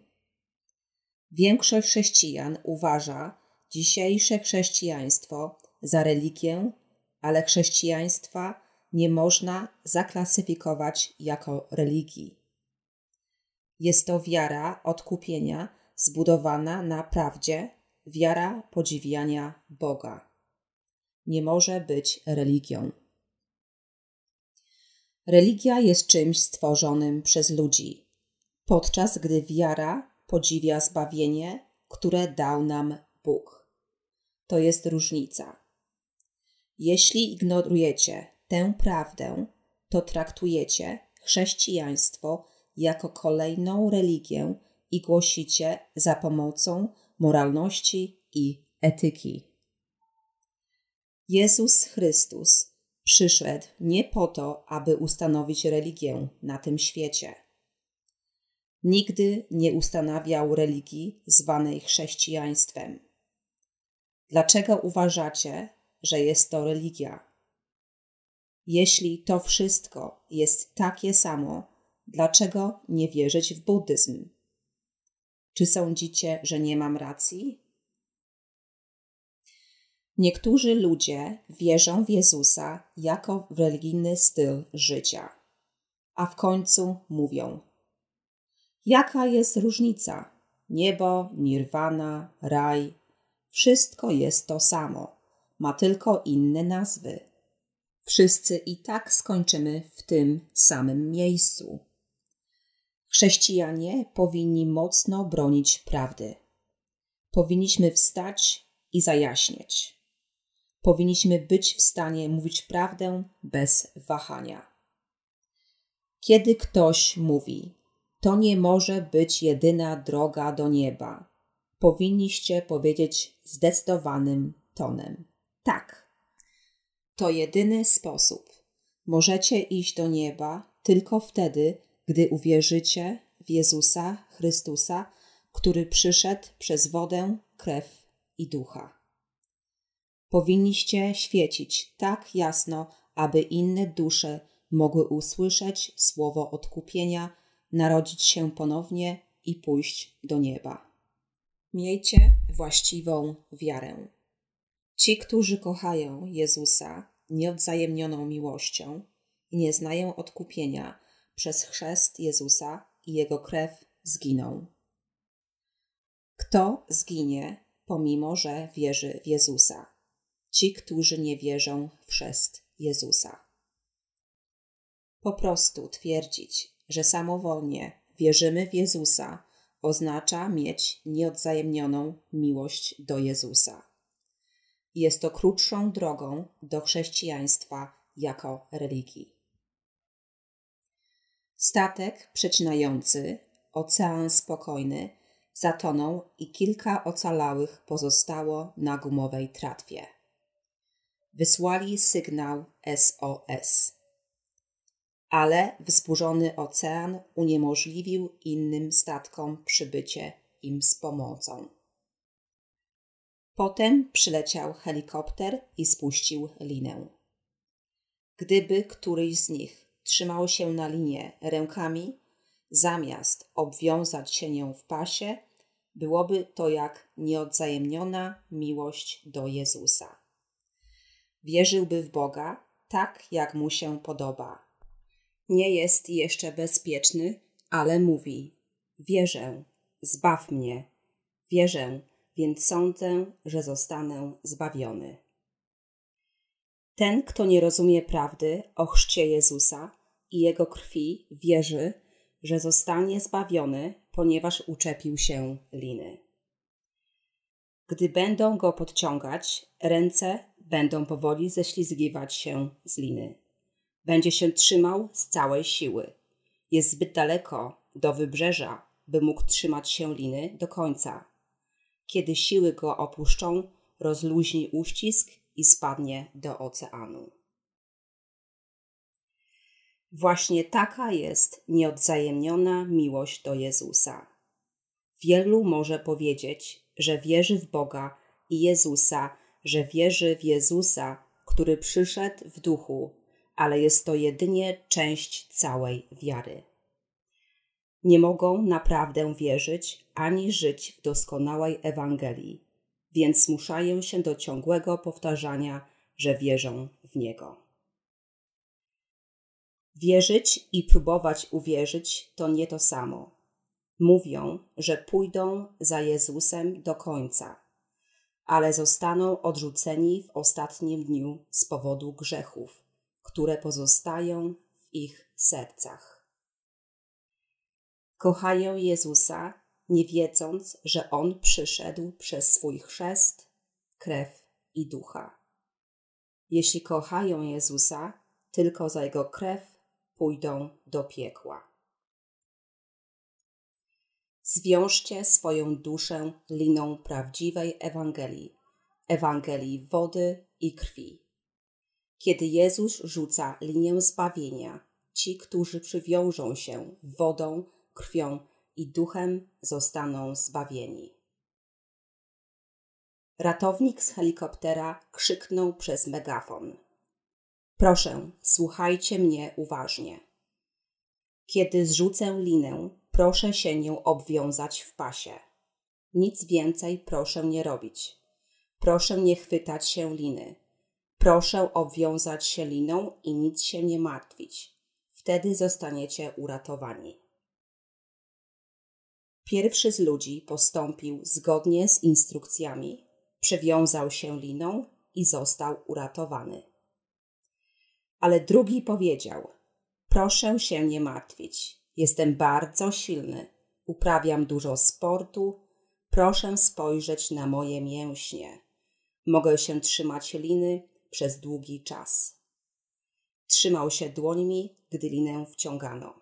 Większość chrześcijan uważa dzisiejsze chrześcijaństwo za religię, ale chrześcijaństwa nie można zaklasyfikować jako religii. Jest to wiara odkupienia zbudowana na prawdzie, wiara podziwiania Boga. Nie może być religią. Religia jest czymś stworzonym przez ludzi, podczas gdy wiara podziwia zbawienie, które dał nam Bóg. To jest różnica. Jeśli ignorujecie tę prawdę, to traktujecie chrześcijaństwo jako kolejną religię i głosicie za pomocą moralności i etyki. Jezus Chrystus przyszedł nie po to, aby ustanowić religię na tym świecie. Nigdy nie ustanawiał religii zwanej chrześcijaństwem. Dlaczego uważacie, że jest to religia? Jeśli to wszystko jest takie samo, dlaczego nie wierzyć w buddyzm? Czy sądzicie, że nie mam racji? Niektórzy ludzie wierzą w Jezusa jako w religijny styl życia, a w końcu mówią: Jaka jest różnica? Niebo, nirwana, raj wszystko jest to samo, ma tylko inne nazwy. Wszyscy i tak skończymy w tym samym miejscu. Chrześcijanie powinni mocno bronić prawdy. Powinniśmy wstać i zajaśnieć. Powinniśmy być w stanie mówić prawdę bez wahania. Kiedy ktoś mówi, to nie może być jedyna droga do nieba, powinniście powiedzieć zdecydowanym tonem: tak. To jedyny sposób. Możecie iść do nieba tylko wtedy, gdy uwierzycie w Jezusa Chrystusa, który przyszedł przez wodę, krew i ducha. Powinniście świecić tak jasno, aby inne dusze mogły usłyszeć słowo odkupienia, narodzić się ponownie i pójść do nieba. Miejcie właściwą wiarę. Ci, którzy kochają Jezusa nieodzajemnioną miłością i nie znają odkupienia przez chrzest Jezusa i Jego krew, zginą. Kto zginie, pomimo że wierzy w Jezusa? Ci, którzy nie wierzą w chrzest Jezusa. Po prostu twierdzić, że samowolnie wierzymy w Jezusa, oznacza mieć nieodzajemnioną miłość do Jezusa. Jest to krótszą drogą do chrześcijaństwa jako religii. Statek przecinający ocean spokojny zatonął i kilka ocalałych pozostało na gumowej tratwie. Wysłali sygnał SOS. Ale wzburzony ocean uniemożliwił innym statkom przybycie im z pomocą. Potem przyleciał helikopter i spuścił linę. Gdyby któryś z nich trzymał się na linie rękami, zamiast obwiązać się nią w pasie, byłoby to jak nieodzajemniona miłość do Jezusa. Wierzyłby w Boga tak, jak mu się podoba. Nie jest jeszcze bezpieczny, ale mówi: Wierzę, zbaw mnie, wierzę, więc sądzę, że zostanę zbawiony. Ten, kto nie rozumie prawdy o chrzcie Jezusa i jego krwi, wierzy, że zostanie zbawiony, ponieważ uczepił się liny. Gdy będą go podciągać, ręce będą powoli ześlizgiwać się z liny. Będzie się trzymał z całej siły. Jest zbyt daleko do wybrzeża, by mógł trzymać się liny do końca. Kiedy siły go opuszczą, rozluźni uścisk i spadnie do oceanu. Właśnie taka jest nieodzajemniona miłość do Jezusa. Wielu może powiedzieć, że wierzy w Boga i Jezusa, że wierzy w Jezusa, który przyszedł w duchu, ale jest to jedynie część całej wiary. Nie mogą naprawdę wierzyć ani żyć w doskonałej Ewangelii, więc zmuszają się do ciągłego powtarzania, że wierzą w Niego. Wierzyć i próbować uwierzyć to nie to samo. Mówią, że pójdą za Jezusem do końca, ale zostaną odrzuceni w ostatnim dniu z powodu grzechów, które pozostają w ich sercach. Kochają Jezusa, nie wiedząc, że On przyszedł przez swój chrzest, krew i ducha. Jeśli kochają Jezusa tylko za Jego krew pójdą do piekła. Zwiążcie swoją duszę liną prawdziwej Ewangelii, Ewangelii wody i krwi. Kiedy Jezus rzuca linię zbawienia, ci, którzy przywiążą się wodą, krwią i duchem, zostaną zbawieni. Ratownik z helikoptera krzyknął przez megafon. Proszę, słuchajcie mnie uważnie. Kiedy zrzucę linę, proszę się nią obwiązać w pasie. Nic więcej proszę nie robić. Proszę nie chwytać się liny. Proszę obwiązać się liną i nic się nie martwić. Wtedy zostaniecie uratowani. Pierwszy z ludzi postąpił zgodnie z instrukcjami, przewiązał się liną i został uratowany ale drugi powiedział: Proszę się nie martwić. Jestem bardzo silny. Uprawiam dużo sportu. Proszę spojrzeć na moje mięśnie. Mogę się trzymać liny przez długi czas. Trzymał się dłońmi, gdy linę wciągano.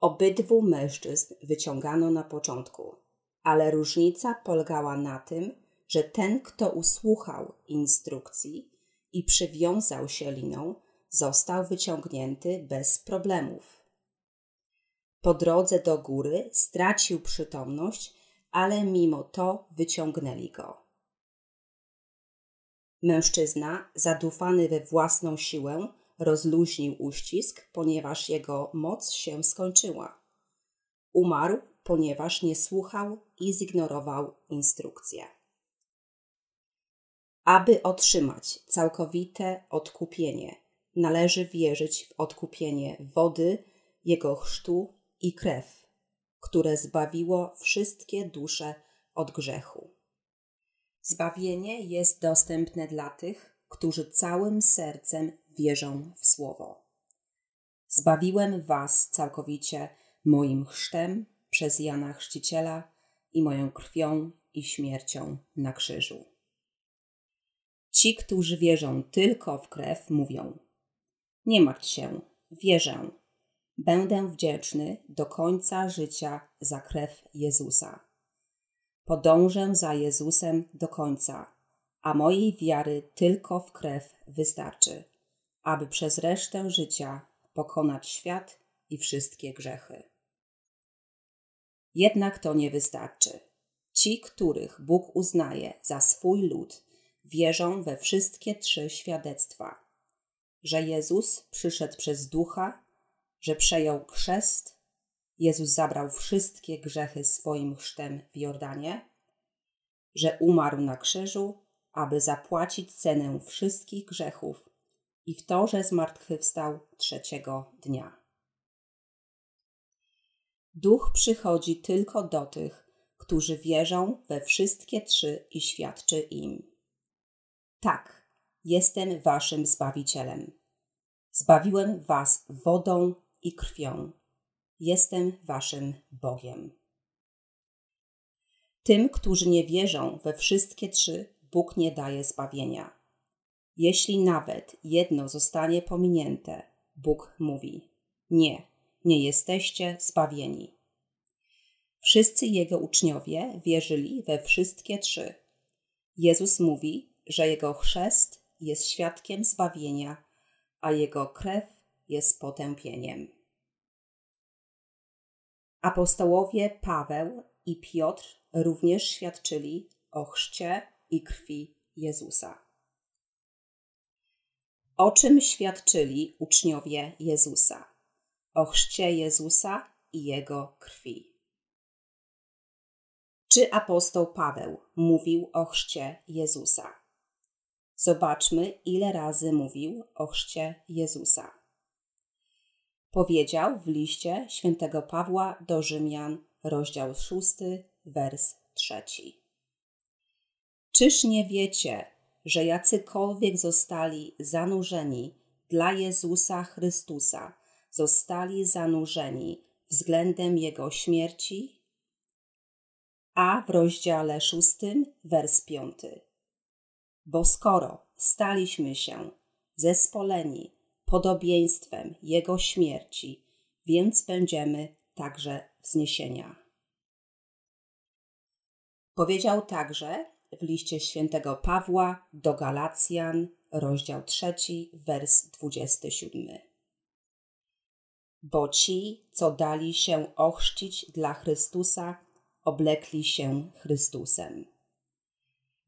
Obydwu mężczyzn wyciągano na początku, ale różnica polegała na tym, że ten, kto usłuchał instrukcji, i przywiązał się liną, został wyciągnięty bez problemów. Po drodze do góry stracił przytomność, ale mimo to wyciągnęli go. Mężczyzna, zadufany we własną siłę, rozluźnił uścisk, ponieważ jego moc się skończyła. Umarł, ponieważ nie słuchał i zignorował instrukcję. Aby otrzymać całkowite odkupienie, należy wierzyć w odkupienie wody, Jego chrztu i krew, które zbawiło wszystkie dusze od grzechu. Zbawienie jest dostępne dla tych, którzy całym sercem wierzą w Słowo. Zbawiłem Was całkowicie moim chrztem przez Jana Chrzciciela i moją krwią i śmiercią na krzyżu. Ci, którzy wierzą tylko w krew, mówią: Nie martw się, wierzę. Będę wdzięczny do końca życia za krew Jezusa. Podążę za Jezusem do końca, a mojej wiary tylko w krew wystarczy, aby przez resztę życia pokonać świat i wszystkie grzechy. Jednak to nie wystarczy. Ci, których Bóg uznaje za swój lud, wierzą we wszystkie trzy świadectwa: że Jezus przyszedł przez ducha, że przejął chrzest, Jezus zabrał wszystkie grzechy swoim chrztem w Jordanie, że umarł na krzyżu, aby zapłacić cenę wszystkich grzechów i w to, że zmartwychwstał trzeciego dnia. Duch przychodzi tylko do tych, którzy wierzą we wszystkie trzy i świadczy im. Tak, jestem waszym Zbawicielem. Zbawiłem was wodą i krwią. Jestem waszym Bogiem. Tym, którzy nie wierzą we wszystkie trzy, Bóg nie daje zbawienia. Jeśli nawet jedno zostanie pominięte, Bóg mówi: Nie, nie jesteście zbawieni. Wszyscy jego uczniowie wierzyli we wszystkie trzy. Jezus mówi, że jego chrzest jest świadkiem zbawienia, a jego krew jest potępieniem. Apostołowie Paweł i Piotr również świadczyli o chrzcie i krwi Jezusa. O czym świadczyli uczniowie Jezusa? O chrzcie Jezusa i jego krwi. Czy apostoł Paweł mówił o chrzcie Jezusa? Zobaczmy, ile razy mówił o chrzcie Jezusa. Powiedział w liście świętego Pawła do Rzymian, rozdział 6, wers 3. Czyż nie wiecie, że jacykolwiek zostali zanurzeni dla Jezusa Chrystusa, zostali zanurzeni względem Jego śmierci? A w rozdziale 6, wers 5. Bo skoro staliśmy się zespoleni podobieństwem Jego śmierci, więc będziemy także wzniesienia. Powiedział także w liście świętego Pawła do Galacjan, rozdział 3, wers 27. Bo ci, co dali się ochrzcić dla Chrystusa, oblekli się Chrystusem.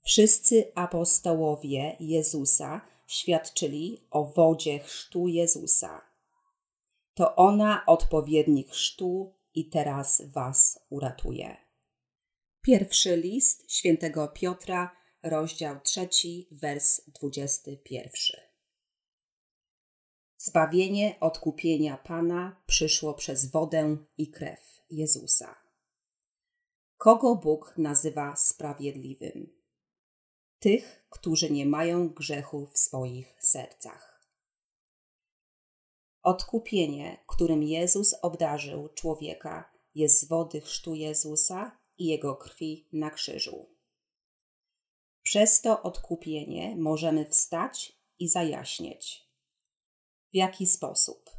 Wszyscy apostołowie Jezusa świadczyli o wodzie chrztu Jezusa. To ona odpowiednik chrztu i teraz was uratuje. Pierwszy list świętego Piotra, rozdział trzeci, wers dwudziesty pierwszy. Zbawienie odkupienia Pana przyszło przez wodę i krew Jezusa. Kogo Bóg nazywa sprawiedliwym? Tych, którzy nie mają grzechu w swoich sercach. Odkupienie, którym Jezus obdarzył człowieka, jest z wody chrztu Jezusa i Jego krwi na krzyżu. Przez to odkupienie możemy wstać i zajaśnieć. W jaki sposób?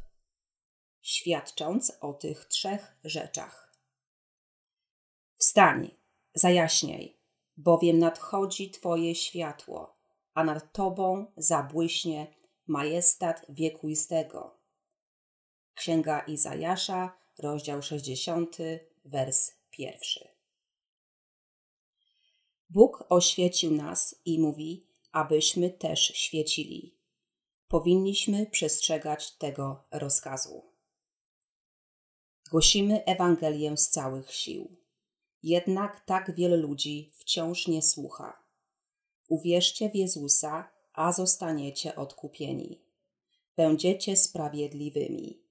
Świadcząc o tych trzech rzeczach. Wstań, zajaśniaj, bowiem nadchodzi Twoje światło, a nad Tobą zabłyśnie majestat wiekuistego. Księga Izajasza, rozdział 60, wers pierwszy. Bóg oświecił nas i mówi, abyśmy też świecili. Powinniśmy przestrzegać tego rozkazu. Głosimy Ewangelię z całych sił. Jednak tak wiele ludzi wciąż nie słucha. Uwierzcie w Jezusa, a zostaniecie odkupieni. Będziecie sprawiedliwymi.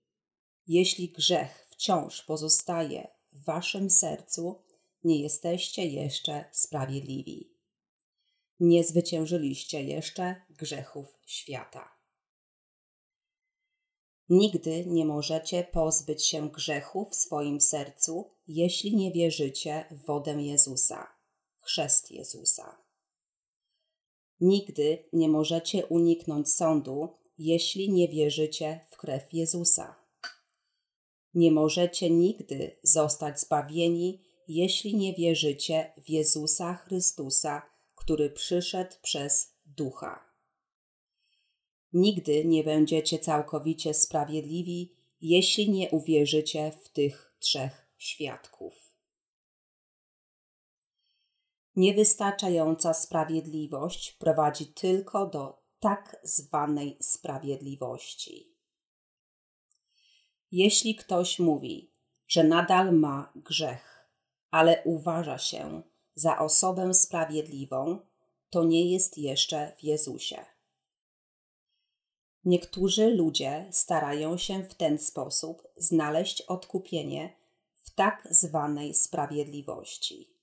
Jeśli grzech wciąż pozostaje w waszym sercu, nie jesteście jeszcze sprawiedliwi. Nie zwyciężyliście jeszcze grzechów świata. Nigdy nie możecie pozbyć się grzechu w swoim sercu, jeśli nie wierzycie w wodę Jezusa, chrzest Jezusa. Nigdy nie możecie uniknąć sądu, jeśli nie wierzycie w krew Jezusa. Nie możecie nigdy zostać zbawieni, jeśli nie wierzycie w Jezusa Chrystusa, który przyszedł przez Ducha. Nigdy nie będziecie całkowicie sprawiedliwi, jeśli nie uwierzycie w tych trzech świadków. Niewystarczająca sprawiedliwość prowadzi tylko do tak zwanej sprawiedliwości. Jeśli ktoś mówi, że nadal ma grzech, ale uważa się za osobę sprawiedliwą, to nie jest jeszcze w Jezusie. Niektórzy ludzie starają się w ten sposób znaleźć odkupienie w tak zwanej sprawiedliwości.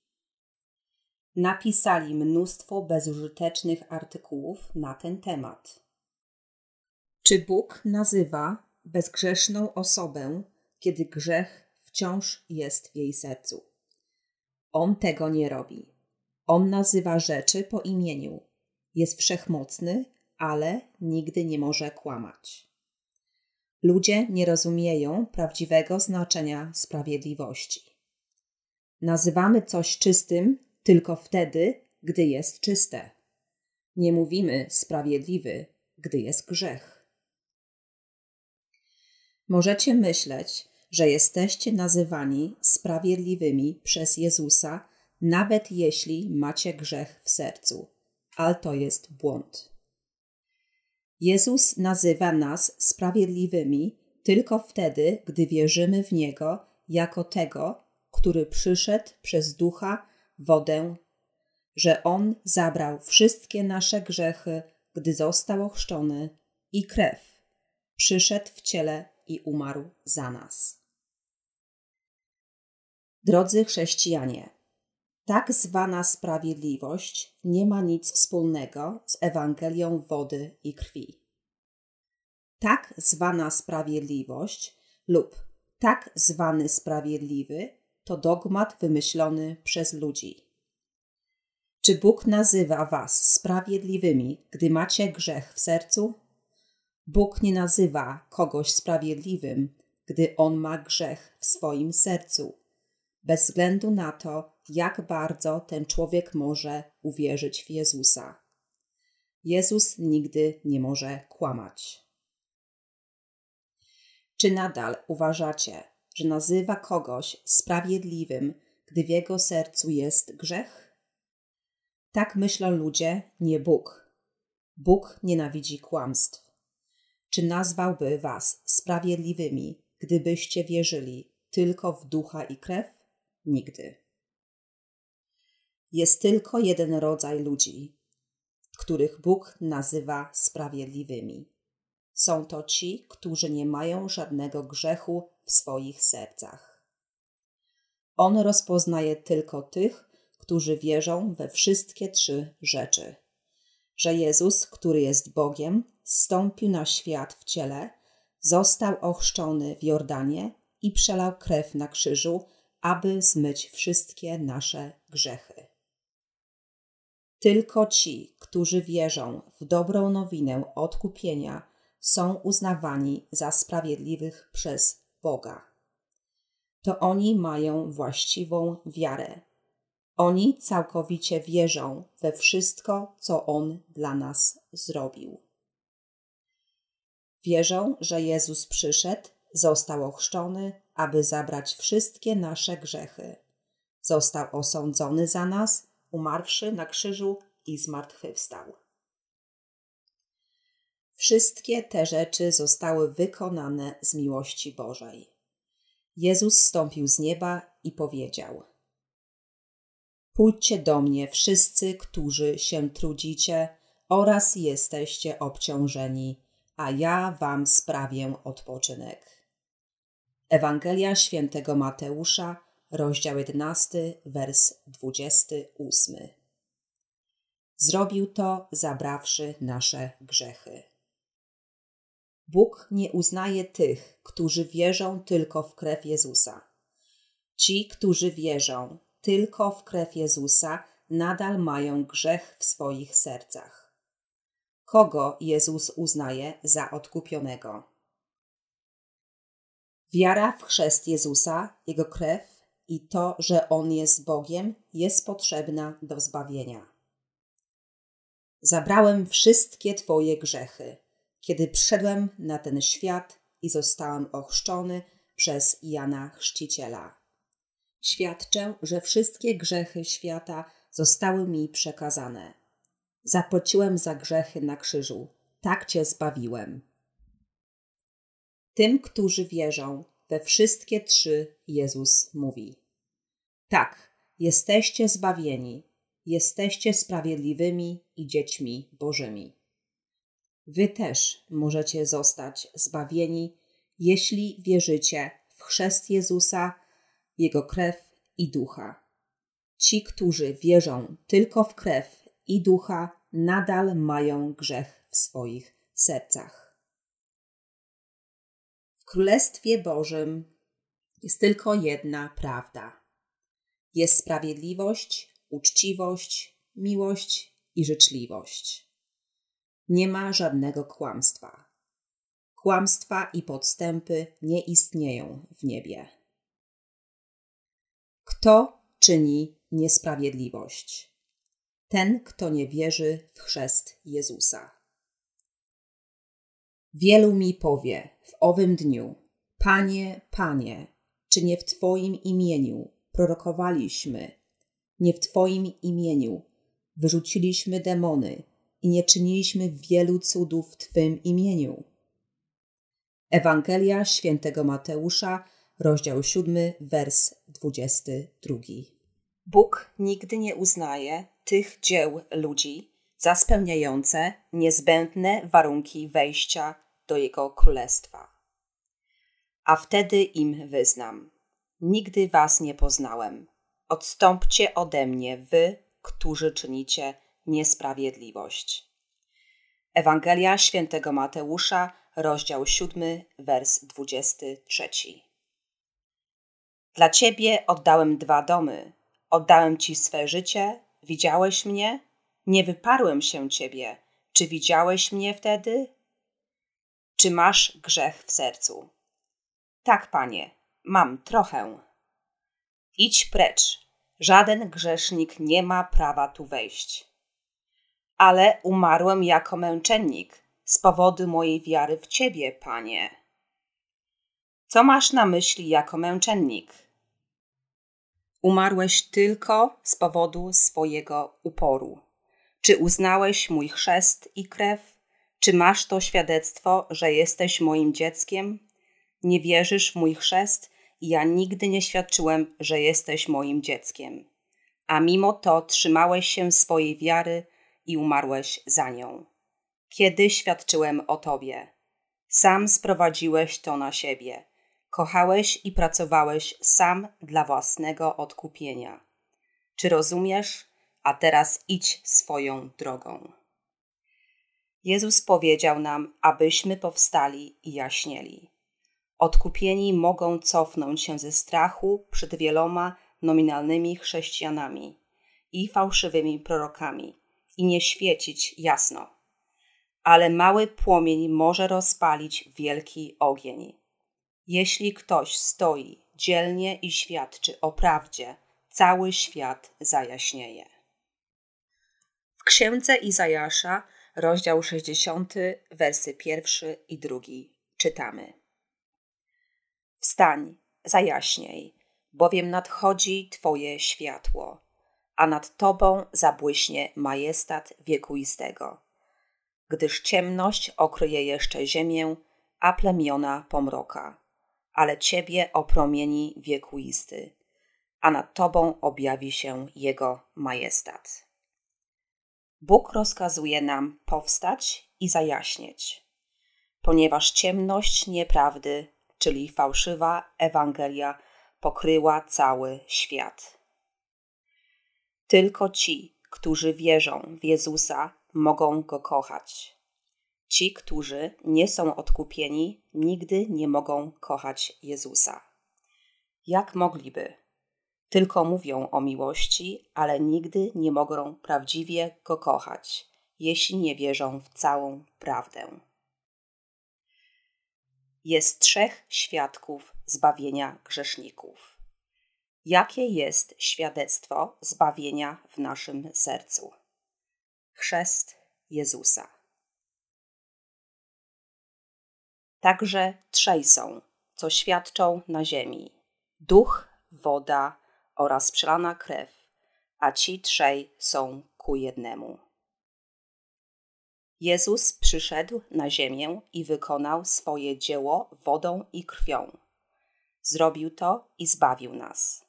Napisali mnóstwo bezużytecznych artykułów na ten temat. Czy Bóg nazywa bezgrzeszną osobę, kiedy grzech wciąż jest w jej sercu? On tego nie robi. On nazywa rzeczy po imieniu. Jest wszechmocny ale nigdy nie może kłamać. Ludzie nie rozumieją prawdziwego znaczenia sprawiedliwości. Nazywamy coś czystym tylko wtedy, gdy jest czyste. Nie mówimy sprawiedliwy, gdy jest grzech. Możecie myśleć, że jesteście nazywani sprawiedliwymi przez Jezusa, nawet jeśli macie grzech w sercu, ale to jest błąd. Jezus nazywa nas sprawiedliwymi tylko wtedy, gdy wierzymy w Niego jako tego, który przyszedł przez ducha, wodę, że On zabrał wszystkie nasze grzechy, gdy został ochrzczony, i krew, przyszedł w ciele i umarł za nas. Drodzy chrześcijanie, tak zwana sprawiedliwość nie ma nic wspólnego z Ewangelią wody i krwi. Tak zwana sprawiedliwość lub tak zwany sprawiedliwy to dogmat wymyślony przez ludzi. Czy Bóg nazywa Was sprawiedliwymi, gdy macie grzech w sercu? Bóg nie nazywa kogoś sprawiedliwym, gdy on ma grzech w swoim sercu, bez względu na to, jak bardzo ten człowiek może uwierzyć w Jezusa. Jezus nigdy nie może kłamać. Czy nadal uważacie, że nazywa kogoś sprawiedliwym, gdy w jego sercu jest grzech? Tak myślą ludzie, nie Bóg. Bóg nienawidzi kłamstw. Czy nazwałby was sprawiedliwymi, gdybyście wierzyli tylko w ducha i krew? Nigdy. Jest tylko jeden rodzaj ludzi, których Bóg nazywa sprawiedliwymi. Są to ci, którzy nie mają żadnego grzechu w swoich sercach. On rozpoznaje tylko tych, którzy wierzą we wszystkie trzy rzeczy: że Jezus, który jest Bogiem, stąpił na świat w ciele, został ochrzczony w Jordanie i przelał krew na krzyżu, aby zmyć wszystkie nasze grzechy. Tylko ci, którzy wierzą w dobrą nowinę odkupienia, są uznawani za sprawiedliwych przez Boga. To oni mają właściwą wiarę. Oni całkowicie wierzą we wszystko, co On dla nas zrobił. Wierzą, że Jezus przyszedł, został ochrzczony, aby zabrać wszystkie nasze grzechy. Został osądzony za nas umarłszy na krzyżu i zmartwychwstał. Wszystkie te rzeczy zostały wykonane z miłości Bożej. Jezus stąpił z nieba i powiedział: Pójdźcie do mnie wszyscy, którzy się trudzicie oraz jesteście obciążeni, a ja wam sprawię odpoczynek. Ewangelia świętego Mateusza, rozdział 11, wers 28. Zrobił to, zabrawszy nasze grzechy. Bóg nie uznaje tych, którzy wierzą tylko w krew Jezusa. Ci, którzy wierzą tylko w krew Jezusa, nadal mają grzech w swoich sercach. Kogo Jezus uznaje za odkupionego? Wiara w chrzest Jezusa, Jego krew i to, że On jest Bogiem, jest potrzebna do zbawienia. Zabrałem wszystkie Twoje grzechy, kiedy przyszedłem na ten świat i zostałem ochrzczony przez Jana Chrzciciela. Świadczę, że wszystkie grzechy świata zostały mi przekazane. Zapłaciłem za grzechy na krzyżu, tak Cię zbawiłem. Tym, którzy wierzą we wszystkie trzy, Jezus mówi: Tak, jesteście zbawieni, jesteście sprawiedliwymi i dziećmi Bożymi. Wy też możecie zostać zbawieni, jeśli wierzycie w chrzest Jezusa, Jego krew i ducha. Ci, którzy wierzą tylko w krew i ducha, nadal mają grzech w swoich sercach. Królestwie Bożym jest tylko jedna prawda. Jest sprawiedliwość, uczciwość, miłość i życzliwość. Nie ma żadnego kłamstwa. Kłamstwa i podstępy nie istnieją w niebie. Kto czyni niesprawiedliwość? Ten, kto nie wierzy w chrzest Jezusa. Wielu mi powie w owym dniu: Panie, Panie, czy nie w Twoim imieniu prorokowaliśmy, nie w Twoim imieniu wyrzuciliśmy demony i nie czyniliśmy wielu cudów w Twym imieniu? Ewangelia świętego Mateusza, rozdział 7, wers 22. Bóg nigdy nie uznaje tych dzieł ludzi za spełniające niezbędne warunki wejścia do Jego Królestwa. A wtedy im wyznam: Nigdy Was nie poznałem. Odstąpcie ode mnie, wy, którzy czynicie niesprawiedliwość. Ewangelia świętego Mateusza, rozdział 7, wers 23. Dla Ciebie oddałem dwa domy. Oddałem Ci swe życie. Widziałeś mnie? Nie wyparłem się Ciebie. Czy widziałeś mnie wtedy? Czy masz grzech w sercu? Tak, Panie, mam trochę. Idź precz. Żaden grzesznik nie ma prawa tu wejść. Ale umarłem jako męczennik z powodu mojej wiary w Ciebie, Panie. Co masz na myśli jako męczennik? Umarłeś tylko z powodu swojego uporu. Czy uznałeś mój chrzest i krew? Czy masz to świadectwo, że jesteś moim dzieckiem? Nie wierzysz w mój chrzest ja nigdy nie świadczyłem, że jesteś moim dzieckiem. A mimo to trzymałeś się swojej wiary i umarłeś za nią. Kiedy świadczyłem o tobie? Sam sprowadziłeś to na siebie. Kochałeś i pracowałeś sam dla własnego odkupienia. Czy rozumiesz? A teraz idź swoją drogą. Jezus powiedział nam, abyśmy powstali i jaśnieli. Odkupieni mogą cofnąć się ze strachu przed wieloma nominalnymi chrześcijanami i fałszywymi prorokami i nie świecić jasno. Ale mały płomień może rozpalić wielki ogień. Jeśli ktoś stoi dzielnie i świadczy o prawdzie, cały świat zajaśnieje. Księdze Izajasza, rozdział 60, wersy pierwszy i drugi czytamy. Wstań, zajaśniej, bowiem nadchodzi Twoje światło, a nad Tobą zabłyśnie majestat wiekuistego. Gdyż ciemność okryje jeszcze ziemię, a plemiona pomroka, ale Ciebie opromieni wiekuisty. a nad tobą objawi się Jego majestat. Bóg rozkazuje nam powstać i zajaśnieć, ponieważ ciemność nieprawdy, czyli fałszywa Ewangelia, pokryła cały świat. Tylko ci, którzy wierzą w Jezusa, mogą go kochać. Ci, którzy nie są odkupieni, nigdy nie mogą kochać Jezusa. Jak mogliby? Tylko mówią o miłości, ale nigdy nie mogą prawdziwie go kochać, jeśli nie wierzą w całą prawdę. Jest trzech świadków zbawienia grzeszników. Jakie jest świadectwo zbawienia w naszym sercu? Chrzest Jezusa. Także trzej są, co świadczą na ziemi: duch, woda oraz przelana krew, a ci trzej są ku jednemu. Jezus przyszedł na ziemię i wykonał swoje dzieło wodą i krwią. Zrobił to i zbawił nas.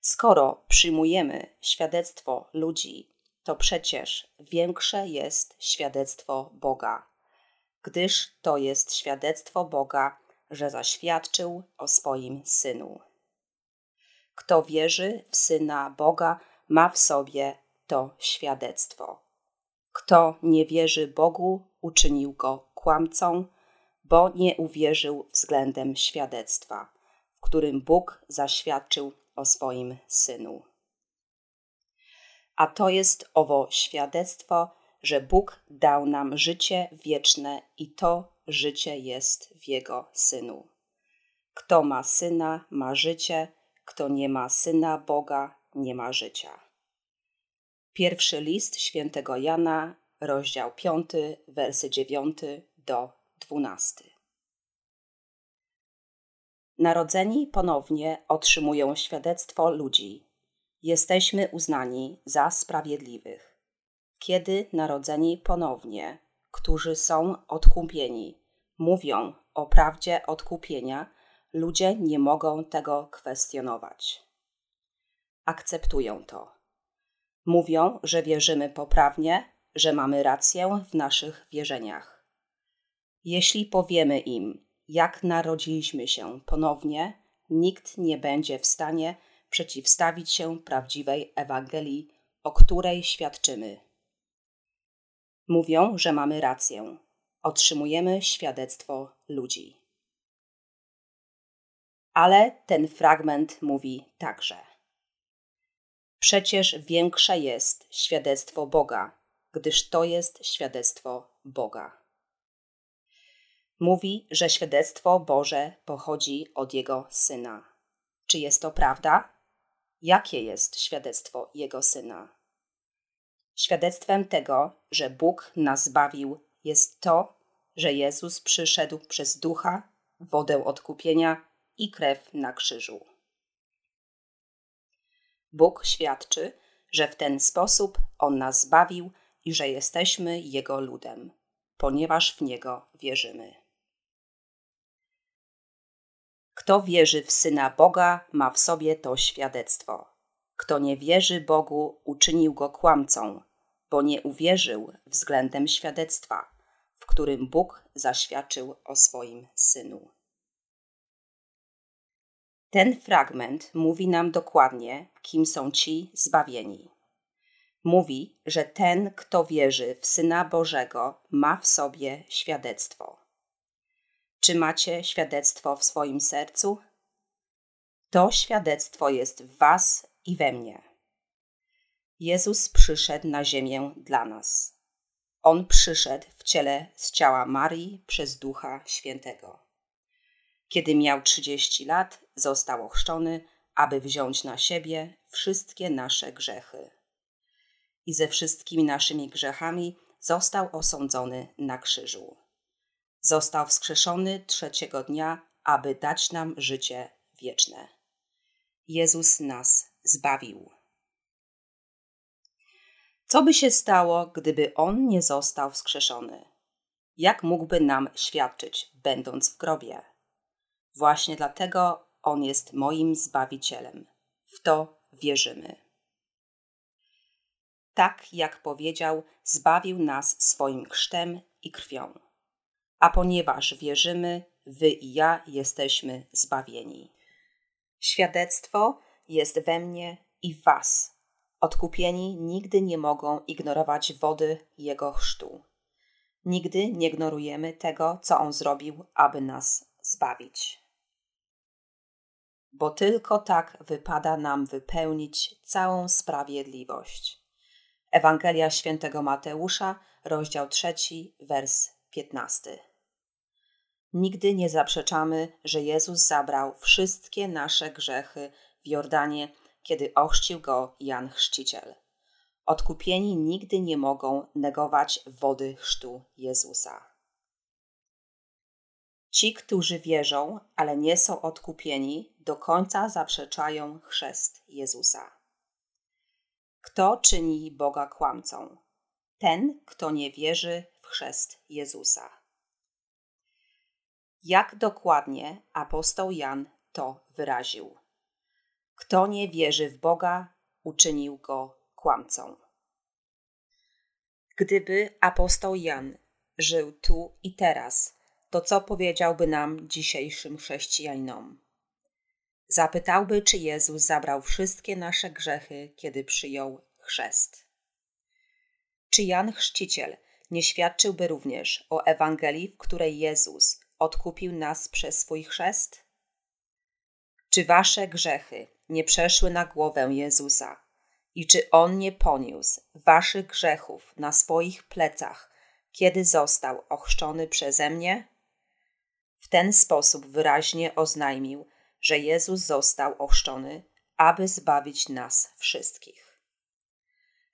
Skoro przyjmujemy świadectwo ludzi, to przecież większe jest świadectwo Boga, gdyż to jest świadectwo Boga, że zaświadczył o swoim synu. Kto wierzy w syna Boga, ma w sobie to świadectwo. Kto nie wierzy Bogu, uczynił go kłamcą, bo nie uwierzył względem świadectwa, w którym Bóg zaświadczył o swoim synu. A to jest owo świadectwo, że Bóg dał nam życie wieczne i to życie jest w Jego synu. Kto ma syna, ma życie, kto nie ma syna Boga, nie ma życia. Pierwszy list świętego Jana, rozdział 5, wersy 9 do 12. Narodzeni ponownie otrzymują świadectwo ludzi. Jesteśmy uznani za sprawiedliwych. Kiedy narodzeni ponownie, którzy są odkupieni, mówią o prawdzie odkupienia, ludzie nie mogą tego kwestionować. Akceptują to. Mówią, że wierzymy poprawnie, że mamy rację w naszych wierzeniach. Jeśli powiemy im, jak narodziliśmy się ponownie, nikt nie będzie w stanie przeciwstawić się prawdziwej Ewangelii, o której świadczymy. Mówią, że mamy rację. Otrzymujemy świadectwo ludzi. Ale ten fragment mówi także. Przecież większe jest świadectwo Boga, gdyż to jest świadectwo Boga. Mówi, że świadectwo Boże pochodzi od Jego Syna. Czy jest to prawda? Jakie jest świadectwo Jego Syna? Świadectwem tego, że Bóg nas zbawił, jest to, że Jezus przyszedł przez ducha, wodę odkupienia i krew na krzyżu. Bóg świadczy, że w ten sposób On nas zbawił i że jesteśmy Jego ludem, ponieważ w Niego wierzymy. Kto wierzy w Syna Boga, ma w sobie to świadectwo. Kto nie wierzy Bogu, uczynił go kłamcą, bo nie uwierzył względem świadectwa, w którym Bóg zaświadczył o swoim Synu. Ten fragment mówi nam dokładnie, kim są ci zbawieni. Mówi, że ten, kto wierzy w Syna Bożego, ma w sobie świadectwo. Czy macie świadectwo w swoim sercu? To świadectwo jest w Was i we mnie. Jezus przyszedł na ziemię dla nas. On przyszedł w ciele z ciała Marii przez Ducha Świętego. Kiedy miał 30 lat, został ochrzczony, aby wziąć na siebie wszystkie nasze grzechy. I ze wszystkimi naszymi grzechami został osądzony na krzyżu. Został wskrzeszony trzeciego dnia, aby dać nam życie wieczne. Jezus nas zbawił. Co by się stało, gdyby on nie został wskrzeszony? Jak mógłby nam świadczyć, będąc w grobie? Właśnie dlatego On jest moim Zbawicielem. W to wierzymy. Tak jak powiedział, zbawił nas swoim chrztem i krwią. A ponieważ wierzymy, wy i ja jesteśmy zbawieni. Świadectwo jest we mnie i w was. Odkupieni nigdy nie mogą ignorować wody Jego chrztu. Nigdy nie ignorujemy tego, co On zrobił, aby nas zbawić. Bo tylko tak wypada nam wypełnić całą sprawiedliwość. Ewangelia świętego Mateusza, rozdział 3, wers 15. Nigdy nie zaprzeczamy, że Jezus zabrał wszystkie nasze grzechy w Jordanie, kiedy ochrzcił go Jan Chrzciciel. Odkupieni nigdy nie mogą negować wody chrztu Jezusa. Ci, którzy wierzą, ale nie są odkupieni, do końca zaprzeczają chrzest Jezusa. Kto czyni Boga kłamcą? Ten, kto nie wierzy w chrzest Jezusa. Jak dokładnie apostoł Jan to wyraził? Kto nie wierzy w Boga, uczynił go kłamcą. Gdyby apostoł Jan żył tu i teraz, to co powiedziałby nam dzisiejszym chrześcijaninom? Zapytałby, czy Jezus zabrał wszystkie nasze grzechy, kiedy przyjął chrzest. Czy Jan Chrzciciel nie świadczyłby również o Ewangelii, w której Jezus odkupił nas przez swój chrzest? Czy wasze grzechy nie przeszły na głowę Jezusa i czy On nie poniósł waszych grzechów na swoich plecach, kiedy został ochrzczony przeze mnie? W ten sposób wyraźnie oznajmił, że Jezus został ochrzczony, aby zbawić nas wszystkich.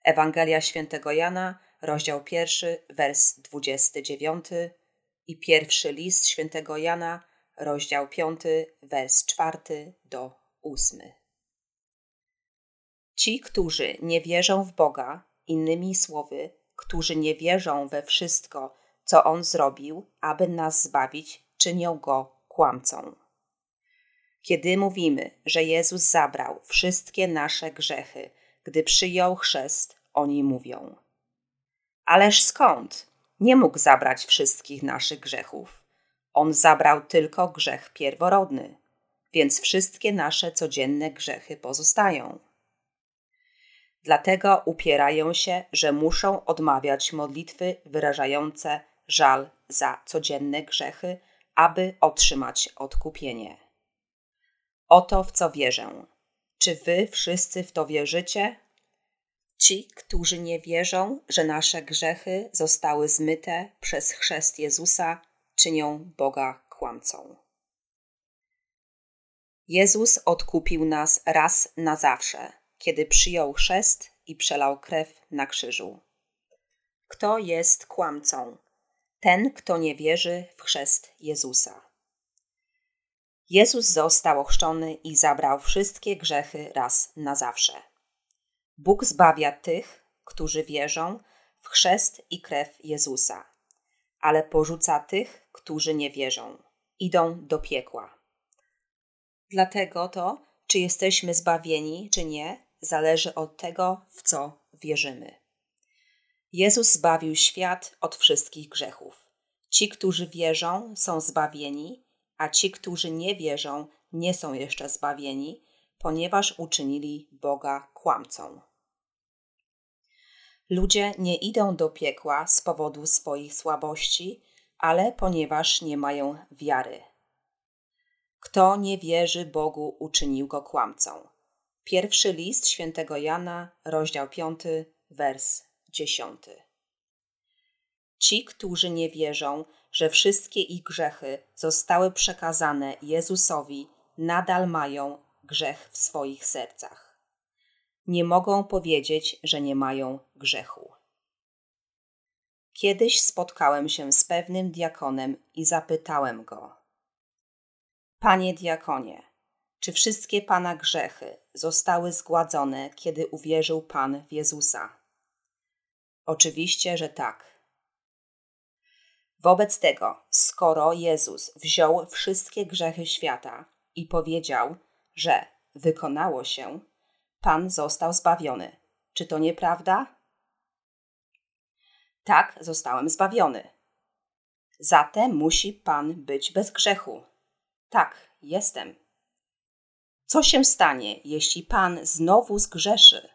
Ewangelia świętego Jana, rozdział pierwszy, wers 29 i pierwszy list świętego Jana, rozdział 5, wers 4 do 8. Ci, którzy nie wierzą w Boga, innymi słowy, którzy nie wierzą we wszystko, co On zrobił, aby nas zbawić, czynią Go kłamcą. Kiedy mówimy, że Jezus zabrał wszystkie nasze grzechy, gdy przyjął chrzest, oni mówią: Ależ skąd? Nie mógł zabrać wszystkich naszych grzechów. On zabrał tylko grzech pierworodny, więc wszystkie nasze codzienne grzechy pozostają. Dlatego upierają się, że muszą odmawiać modlitwy wyrażające żal za codzienne grzechy, aby otrzymać odkupienie. Oto w co wierzę. Czy wy wszyscy w to wierzycie? Ci, którzy nie wierzą, że nasze grzechy zostały zmyte przez chrzest Jezusa, czynią Boga kłamcą. Jezus odkupił nas raz na zawsze, kiedy przyjął chrzest i przelał krew na krzyżu. Kto jest kłamcą? Ten, kto nie wierzy w chrzest Jezusa. Jezus został ochrzczony i zabrał wszystkie grzechy raz na zawsze. Bóg zbawia tych, którzy wierzą w chrzest i krew Jezusa, ale porzuca tych, którzy nie wierzą. Idą do piekła. Dlatego to, czy jesteśmy zbawieni, czy nie, zależy od tego, w co wierzymy. Jezus zbawił świat od wszystkich grzechów. Ci, którzy wierzą, są zbawieni, a ci, którzy nie wierzą, nie są jeszcze zbawieni, ponieważ uczynili Boga kłamcą. Ludzie nie idą do piekła z powodu swoich słabości, ale ponieważ nie mają wiary. Kto nie wierzy Bogu, uczynił go kłamcą. Pierwszy list świętego Jana, rozdział 5, wers 10. Ci, którzy nie wierzą, że wszystkie ich grzechy zostały przekazane Jezusowi, nadal mają grzech w swoich sercach. Nie mogą powiedzieć, że nie mają grzechu. Kiedyś spotkałem się z pewnym diakonem i zapytałem go: Panie diakonie, czy wszystkie pana grzechy zostały zgładzone, kiedy uwierzył pan w Jezusa? Oczywiście, że tak. Wobec tego, skoro Jezus wziął wszystkie grzechy świata, i powiedział, że wykonało się, Pan został zbawiony. Czy to nieprawda? Tak, zostałem zbawiony. Zatem musi Pan być bez grzechu. Tak, jestem. Co się stanie, jeśli Pan znowu zgrzeszy?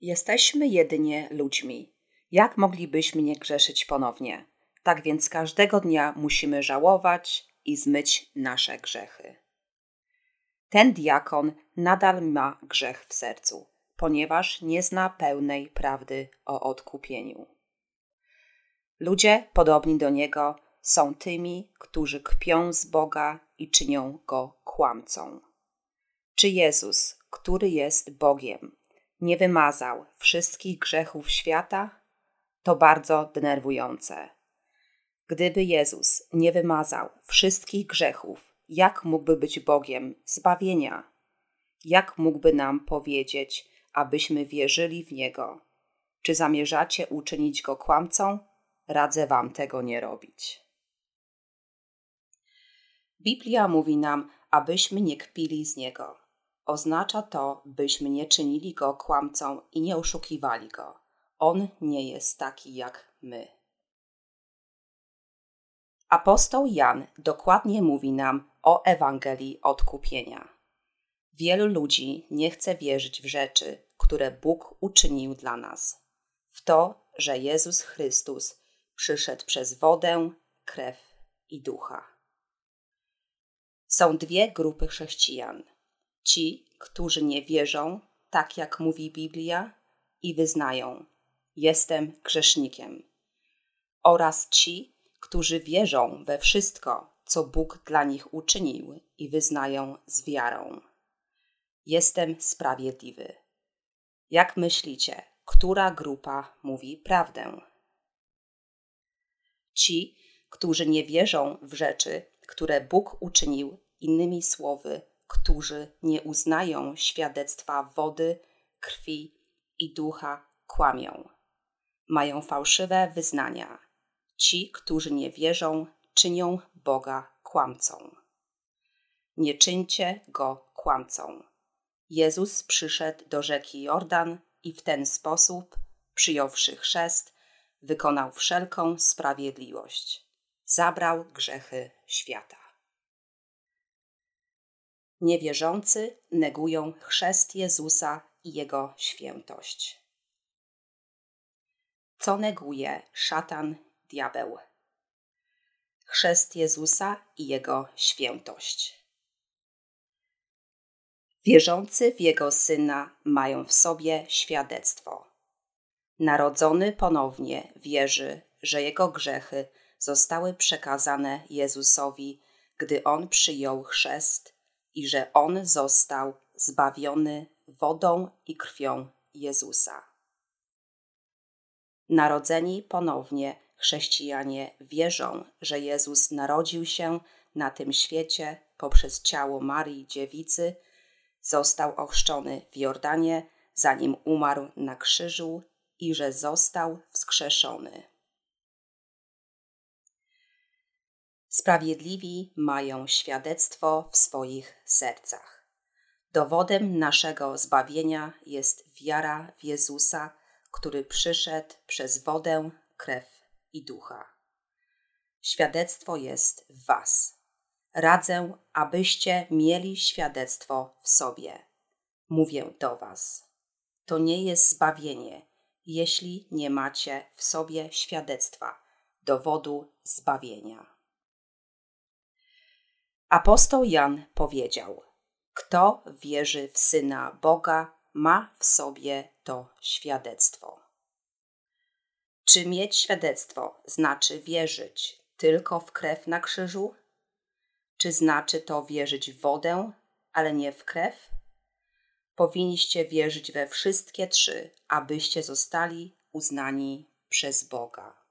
Jesteśmy jedynie ludźmi. Jak moglibyśmy nie grzeszyć ponownie? Tak więc każdego dnia musimy żałować i zmyć nasze grzechy. Ten diakon nadal ma grzech w sercu, ponieważ nie zna pełnej prawdy o odkupieniu. Ludzie podobni do niego są tymi, którzy kpią z Boga i czynią go kłamcą. Czy Jezus, który jest Bogiem, nie wymazał wszystkich grzechów świata? To bardzo denerwujące. Gdyby Jezus nie wymazał wszystkich grzechów, jak mógłby być Bogiem zbawienia? Jak mógłby nam powiedzieć, abyśmy wierzyli w Niego? Czy zamierzacie uczynić Go kłamcą? Radzę Wam tego nie robić. Biblia mówi nam, abyśmy nie kpili z Niego. Oznacza to, byśmy nie czynili Go kłamcą i nie oszukiwali Go. On nie jest taki jak my. Apostoł Jan dokładnie mówi nam o Ewangelii odkupienia. Wielu ludzi nie chce wierzyć w rzeczy, które Bóg uczynił dla nas. W to, że Jezus Chrystus przyszedł przez wodę, krew i ducha. Są dwie grupy chrześcijan: ci, którzy nie wierzą, tak jak mówi Biblia, i wyznają: Jestem grzesznikiem, oraz ci, którzy wierzą we wszystko, co Bóg dla nich uczynił i wyznają z wiarą. Jestem sprawiedliwy. Jak myślicie, która grupa mówi prawdę? Ci, którzy nie wierzą w rzeczy, które Bóg uczynił, innymi słowy, którzy nie uznają świadectwa wody, krwi i ducha, kłamią. Mają fałszywe wyznania Ci, którzy nie wierzą, czynią Boga kłamcą. Nie czyńcie go kłamcą. Jezus przyszedł do rzeki Jordan i w ten sposób, przyjąwszy chrzest, wykonał wszelką sprawiedliwość. Zabrał grzechy świata. Niewierzący negują chrzest Jezusa i jego świętość. Co neguje szatan diabeł. Chrzest Jezusa i Jego świętość. Wierzący w Jego Syna mają w sobie świadectwo. Narodzony ponownie wierzy, że Jego grzechy zostały przekazane Jezusowi, gdy On przyjął chrzest i że On został zbawiony wodą i krwią Jezusa. Narodzeni ponownie Chrześcijanie wierzą, że Jezus narodził się na tym świecie poprzez ciało Marii Dziewicy, został ochrzczony w Jordanie, zanim umarł na krzyżu i że został wskrzeszony. Sprawiedliwi mają świadectwo w swoich sercach. Dowodem naszego zbawienia jest wiara w Jezusa, który przyszedł przez wodę, krew i ducha. Świadectwo jest w Was. Radzę, abyście mieli świadectwo w sobie. Mówię do Was. To nie jest zbawienie, jeśli nie macie w sobie świadectwa, dowodu zbawienia. Apostoł Jan powiedział: Kto wierzy w syna Boga, ma w sobie to świadectwo. Czy mieć świadectwo znaczy wierzyć tylko w krew na krzyżu? Czy znaczy to wierzyć w wodę, ale nie w krew? Powinniście wierzyć we wszystkie trzy, abyście zostali uznani przez Boga.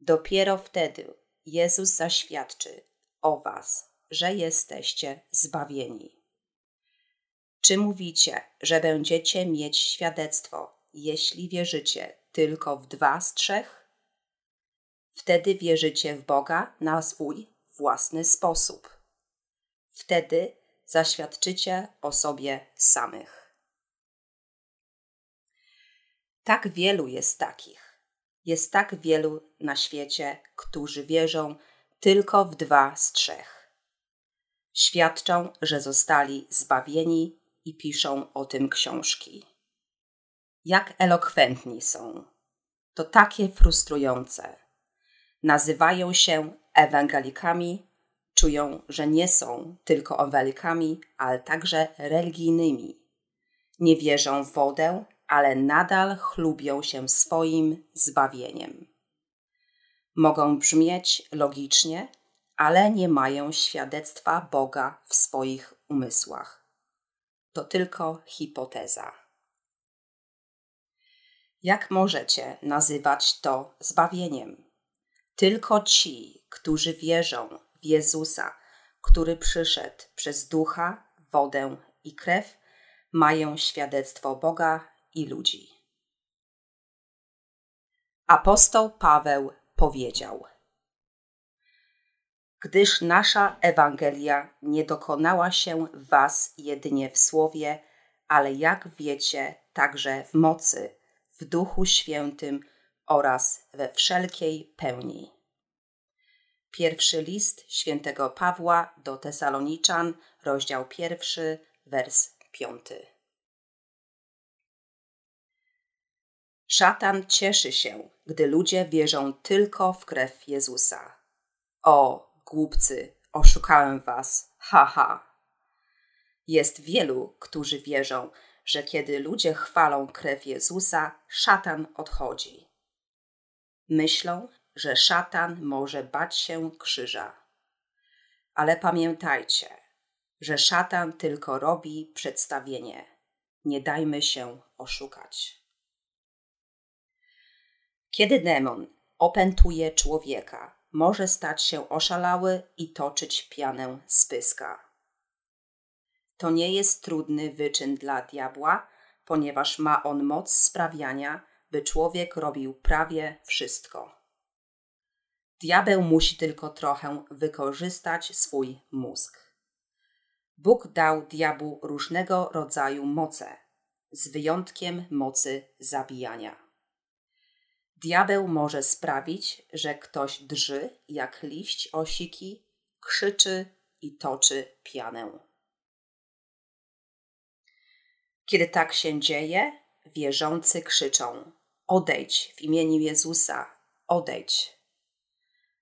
Dopiero wtedy Jezus zaświadczy o Was, że jesteście zbawieni. Czy mówicie, że będziecie mieć świadectwo jeśli wierzycie tylko w dwa z trzech, wtedy wierzycie w Boga na swój własny sposób. Wtedy zaświadczycie o sobie samych. Tak wielu jest takich. Jest tak wielu na świecie, którzy wierzą tylko w dwa z trzech. Świadczą, że zostali zbawieni i piszą o tym książki. Jak elokwentni są. To takie frustrujące. Nazywają się ewangelikami, czują, że nie są tylko ewangelikami, ale także religijnymi. Nie wierzą w wodę, ale nadal chlubią się swoim zbawieniem. Mogą brzmieć logicznie, ale nie mają świadectwa Boga w swoich umysłach. To tylko hipoteza. Jak możecie nazywać to zbawieniem? Tylko ci, którzy wierzą w Jezusa, który przyszedł przez ducha, wodę i krew, mają świadectwo Boga i ludzi. Apostoł Paweł powiedział: Gdyż nasza Ewangelia nie dokonała się w Was jedynie w słowie, ale jak wiecie, także w mocy, w Duchu Świętym oraz we wszelkiej pełni. Pierwszy list świętego Pawła do Tesaloniczan, rozdział pierwszy, wers piąty. Szatan cieszy się, gdy ludzie wierzą tylko w krew Jezusa. O, głupcy, oszukałem was, haha. Ha. Jest wielu, którzy wierzą, że kiedy ludzie chwalą krew Jezusa, szatan odchodzi. Myślą, że szatan może bać się krzyża. Ale pamiętajcie, że szatan tylko robi przedstawienie. Nie dajmy się oszukać. Kiedy demon opętuje człowieka, może stać się oszalały i toczyć pianę z pyska. To nie jest trudny wyczyn dla diabła, ponieważ ma on moc sprawiania, by człowiek robił prawie wszystko. Diabeł musi tylko trochę wykorzystać swój mózg. Bóg dał diabłu różnego rodzaju moce, z wyjątkiem mocy zabijania. Diabeł może sprawić, że ktoś drży jak liść osiki, krzyczy i toczy pianę. Kiedy tak się dzieje, wierzący krzyczą: Odejdź w imieniu Jezusa, odejdź.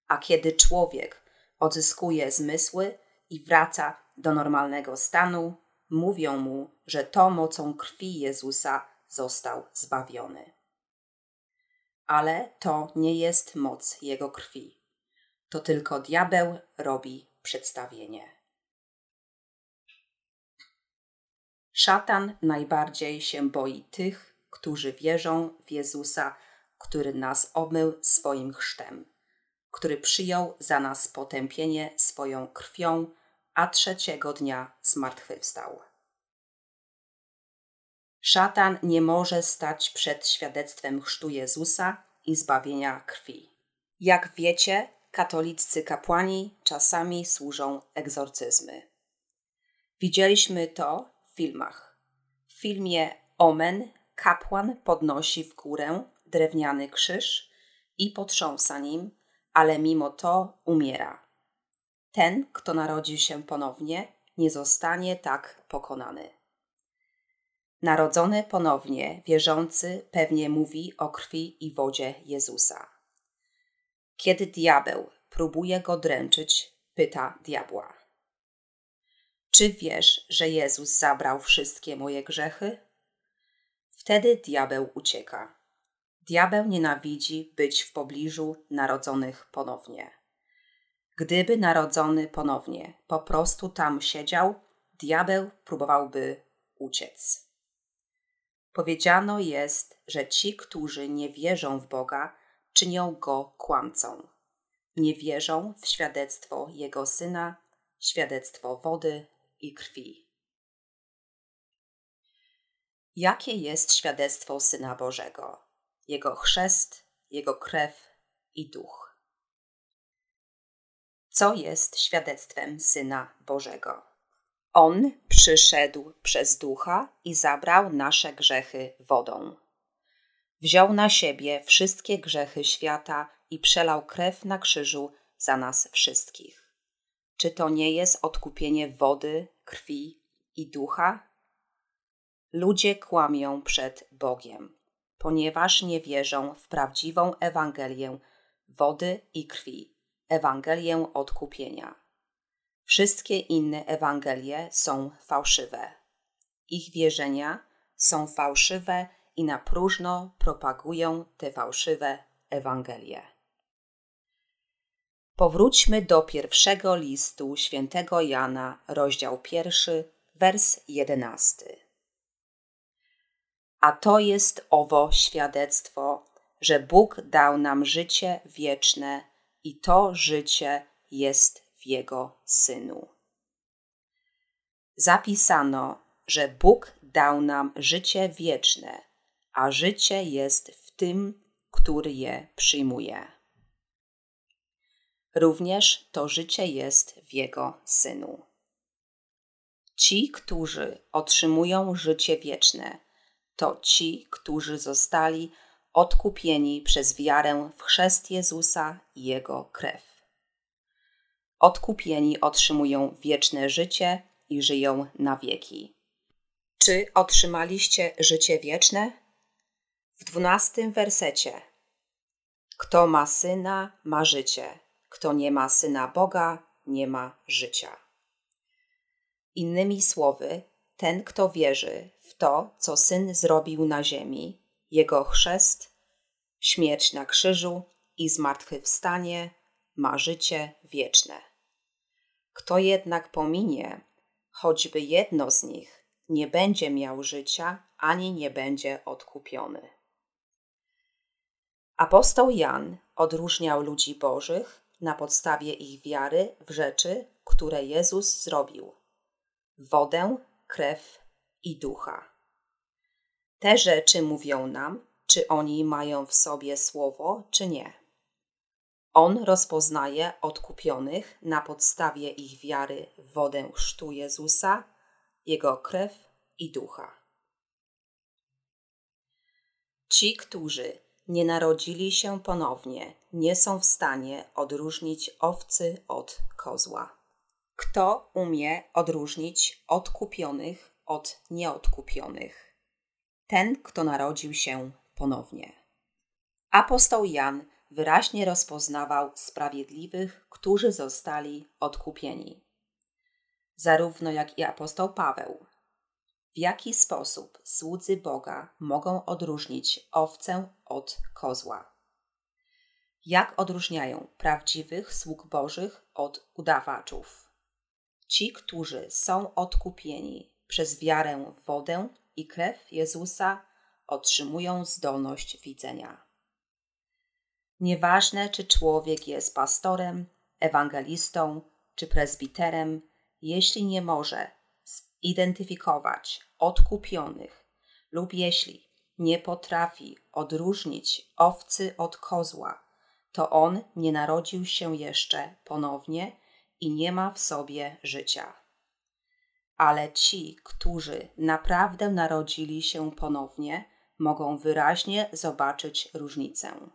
A kiedy człowiek odzyskuje zmysły i wraca do normalnego stanu, mówią mu, że to mocą krwi Jezusa został zbawiony ale to nie jest moc jego krwi. To tylko diabeł robi przedstawienie. Szatan najbardziej się boi tych, którzy wierzą w Jezusa, który nas obmył swoim chrztem, który przyjął za nas potępienie swoją krwią, a trzeciego dnia zmartwychwstał. Szatan nie może stać przed świadectwem chrztu Jezusa i zbawienia krwi. Jak wiecie, katoliccy kapłani czasami służą egzorcyzmy. Widzieliśmy to w filmach. W filmie Omen kapłan podnosi w górę drewniany krzyż i potrząsa nim, ale mimo to umiera. Ten, kto narodził się ponownie, nie zostanie tak pokonany. Narodzony ponownie, wierzący pewnie mówi o krwi i wodzie Jezusa. Kiedy diabeł próbuje go dręczyć, pyta diabła: Czy wiesz, że Jezus zabrał wszystkie moje grzechy? Wtedy diabeł ucieka. Diabeł nienawidzi być w pobliżu narodzonych ponownie. Gdyby narodzony ponownie po prostu tam siedział, diabeł próbowałby uciec. Powiedziano jest, że ci, którzy nie wierzą w Boga, czynią go kłamcą. Nie wierzą w świadectwo Jego Syna, świadectwo wody i krwi. Jakie jest świadectwo Syna Bożego? Jego chrzest, Jego krew i duch. Co jest świadectwem Syna Bożego? On przyszedł przez ducha i zabrał nasze grzechy wodą. Wziął na siebie wszystkie grzechy świata i przelał krew na krzyżu za nas wszystkich. Czy to nie jest odkupienie wody, krwi i ducha? Ludzie kłamią przed Bogiem, ponieważ nie wierzą w prawdziwą Ewangelię wody i krwi, Ewangelię odkupienia. Wszystkie inne Ewangelie są fałszywe. Ich wierzenia są fałszywe i na próżno propagują te fałszywe Ewangelie. Powróćmy do pierwszego listu świętego Jana, rozdział pierwszy, wers jedenasty. A to jest owo świadectwo, że Bóg dał nam życie wieczne i to życie jest Jego Synu. Zapisano, że Bóg dał nam życie wieczne, a życie jest w tym, który je przyjmuje. Również to życie jest w Jego Synu. Ci, którzy otrzymują życie wieczne, to ci, którzy zostali odkupieni przez wiarę w chrzest Jezusa i Jego krew. Odkupieni otrzymują wieczne życie i żyją na wieki. Czy otrzymaliście życie wieczne? W dwunastym wersecie. Kto ma syna, ma życie. Kto nie ma syna Boga, nie ma życia. Innymi słowy, ten, kto wierzy w to, co syn zrobił na ziemi, jego chrzest, śmierć na krzyżu i zmartwychwstanie, ma życie wieczne. Kto jednak pominie choćby jedno z nich, nie będzie miał życia ani nie będzie odkupiony. Apostoł Jan odróżniał ludzi bożych na podstawie ich wiary w rzeczy, które Jezus zrobił: wodę, krew i ducha. Te rzeczy mówią nam, czy oni mają w sobie słowo, czy nie. On rozpoznaje odkupionych na podstawie ich wiary w wodę chrztu Jezusa, Jego krew i ducha. Ci, którzy nie narodzili się ponownie, nie są w stanie odróżnić owcy od kozła. Kto umie odróżnić odkupionych od nieodkupionych? Ten, kto narodził się ponownie. Apostoł Jan wyraźnie rozpoznawał sprawiedliwych, którzy zostali odkupieni. Zarówno jak i apostoł Paweł. W jaki sposób słudzy Boga mogą odróżnić owcę od kozła? Jak odróżniają prawdziwych sług Bożych od udawaczów? Ci, którzy są odkupieni przez wiarę w wodę i krew Jezusa, otrzymują zdolność widzenia. Nieważne, czy człowiek jest pastorem, ewangelistą czy prezbiterem, jeśli nie może zidentyfikować odkupionych lub jeśli nie potrafi odróżnić owcy od kozła, to on nie narodził się jeszcze ponownie i nie ma w sobie życia. Ale ci, którzy naprawdę narodzili się ponownie, mogą wyraźnie zobaczyć różnicę.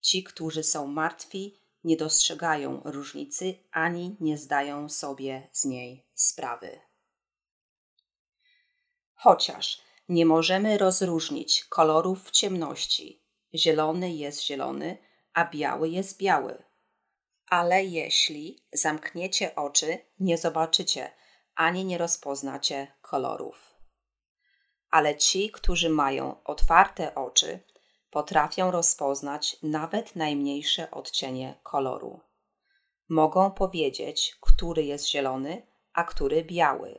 Ci, którzy są martwi, nie dostrzegają różnicy ani nie zdają sobie z niej sprawy. Chociaż nie możemy rozróżnić kolorów w ciemności, zielony jest zielony, a biały jest biały. Ale jeśli zamkniecie oczy, nie zobaczycie ani nie rozpoznacie kolorów. Ale ci, którzy mają otwarte oczy, potrafią rozpoznać nawet najmniejsze odcienie koloru. Mogą powiedzieć, który jest zielony, a który biały.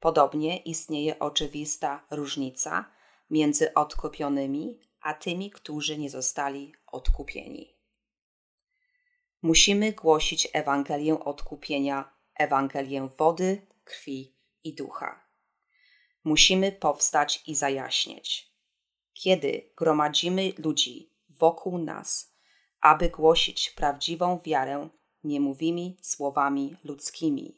Podobnie istnieje oczywista różnica między odkupionymi a tymi, którzy nie zostali odkupieni. Musimy głosić Ewangelię odkupienia, Ewangelię wody, krwi i ducha. Musimy powstać i zajaśnieć kiedy gromadzimy ludzi wokół nas, aby głosić prawdziwą wiarę nie mówimy słowami ludzkimi.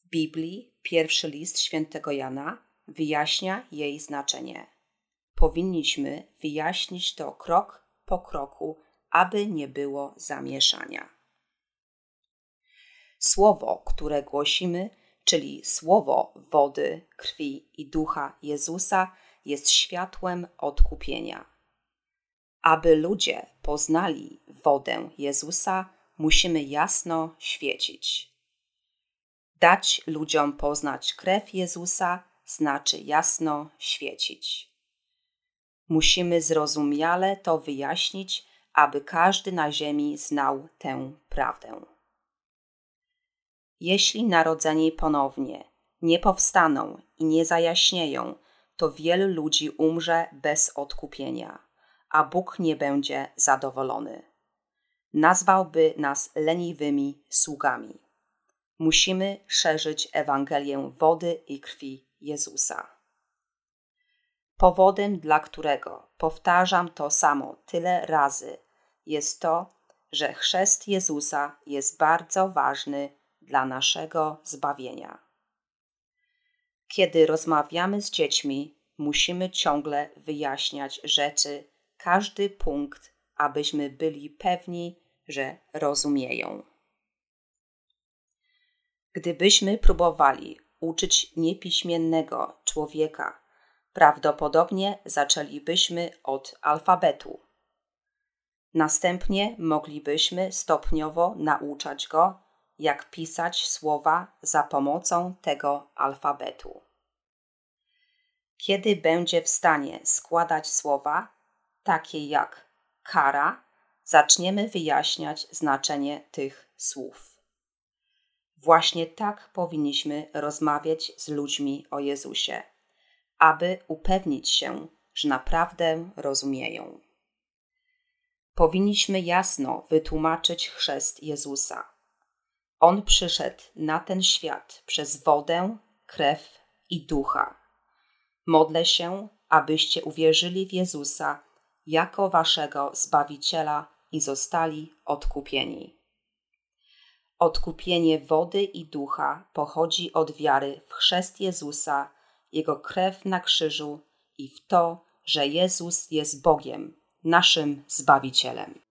W Biblii pierwszy list świętego Jana wyjaśnia jej znaczenie. Powinniśmy wyjaśnić to krok po kroku, aby nie było zamieszania. Słowo, które głosimy, czyli słowo wody, krwi i ducha Jezusa, jest światłem odkupienia. Aby ludzie poznali wodę Jezusa, musimy jasno świecić. Dać ludziom poznać krew Jezusa znaczy jasno świecić. Musimy zrozumiale to wyjaśnić, aby każdy na ziemi znał tę prawdę. Jeśli narodzeni ponownie nie powstaną i nie zajaśnieją, to wielu ludzi umrze bez odkupienia, a Bóg nie będzie zadowolony. Nazwałby nas leniwymi sługami. Musimy szerzyć Ewangelię wody i krwi Jezusa. Powodem, dla którego powtarzam to samo tyle razy, jest to, że chrzest Jezusa jest bardzo ważny dla naszego zbawienia. Kiedy rozmawiamy z dziećmi, musimy ciągle wyjaśniać rzeczy, każdy punkt, abyśmy byli pewni, że rozumieją. Gdybyśmy próbowali uczyć niepiśmiennego człowieka, prawdopodobnie zaczęlibyśmy od alfabetu. Następnie moglibyśmy stopniowo nauczać go, jak pisać słowa za pomocą tego alfabetu. Kiedy będzie w stanie składać słowa, takie jak kara, zaczniemy wyjaśniać znaczenie tych słów. Właśnie tak powinniśmy rozmawiać z ludźmi o Jezusie, aby upewnić się, że naprawdę rozumieją. Powinniśmy jasno wytłumaczyć chrzest Jezusa. On przyszedł na ten świat przez wodę, krew i ducha. Modlę się, abyście uwierzyli w Jezusa jako waszego Zbawiciela i zostali odkupieni. Odkupienie wody i ducha pochodzi od wiary w chrzest Jezusa, Jego krew na krzyżu i w to, że Jezus jest Bogiem, naszym Zbawicielem.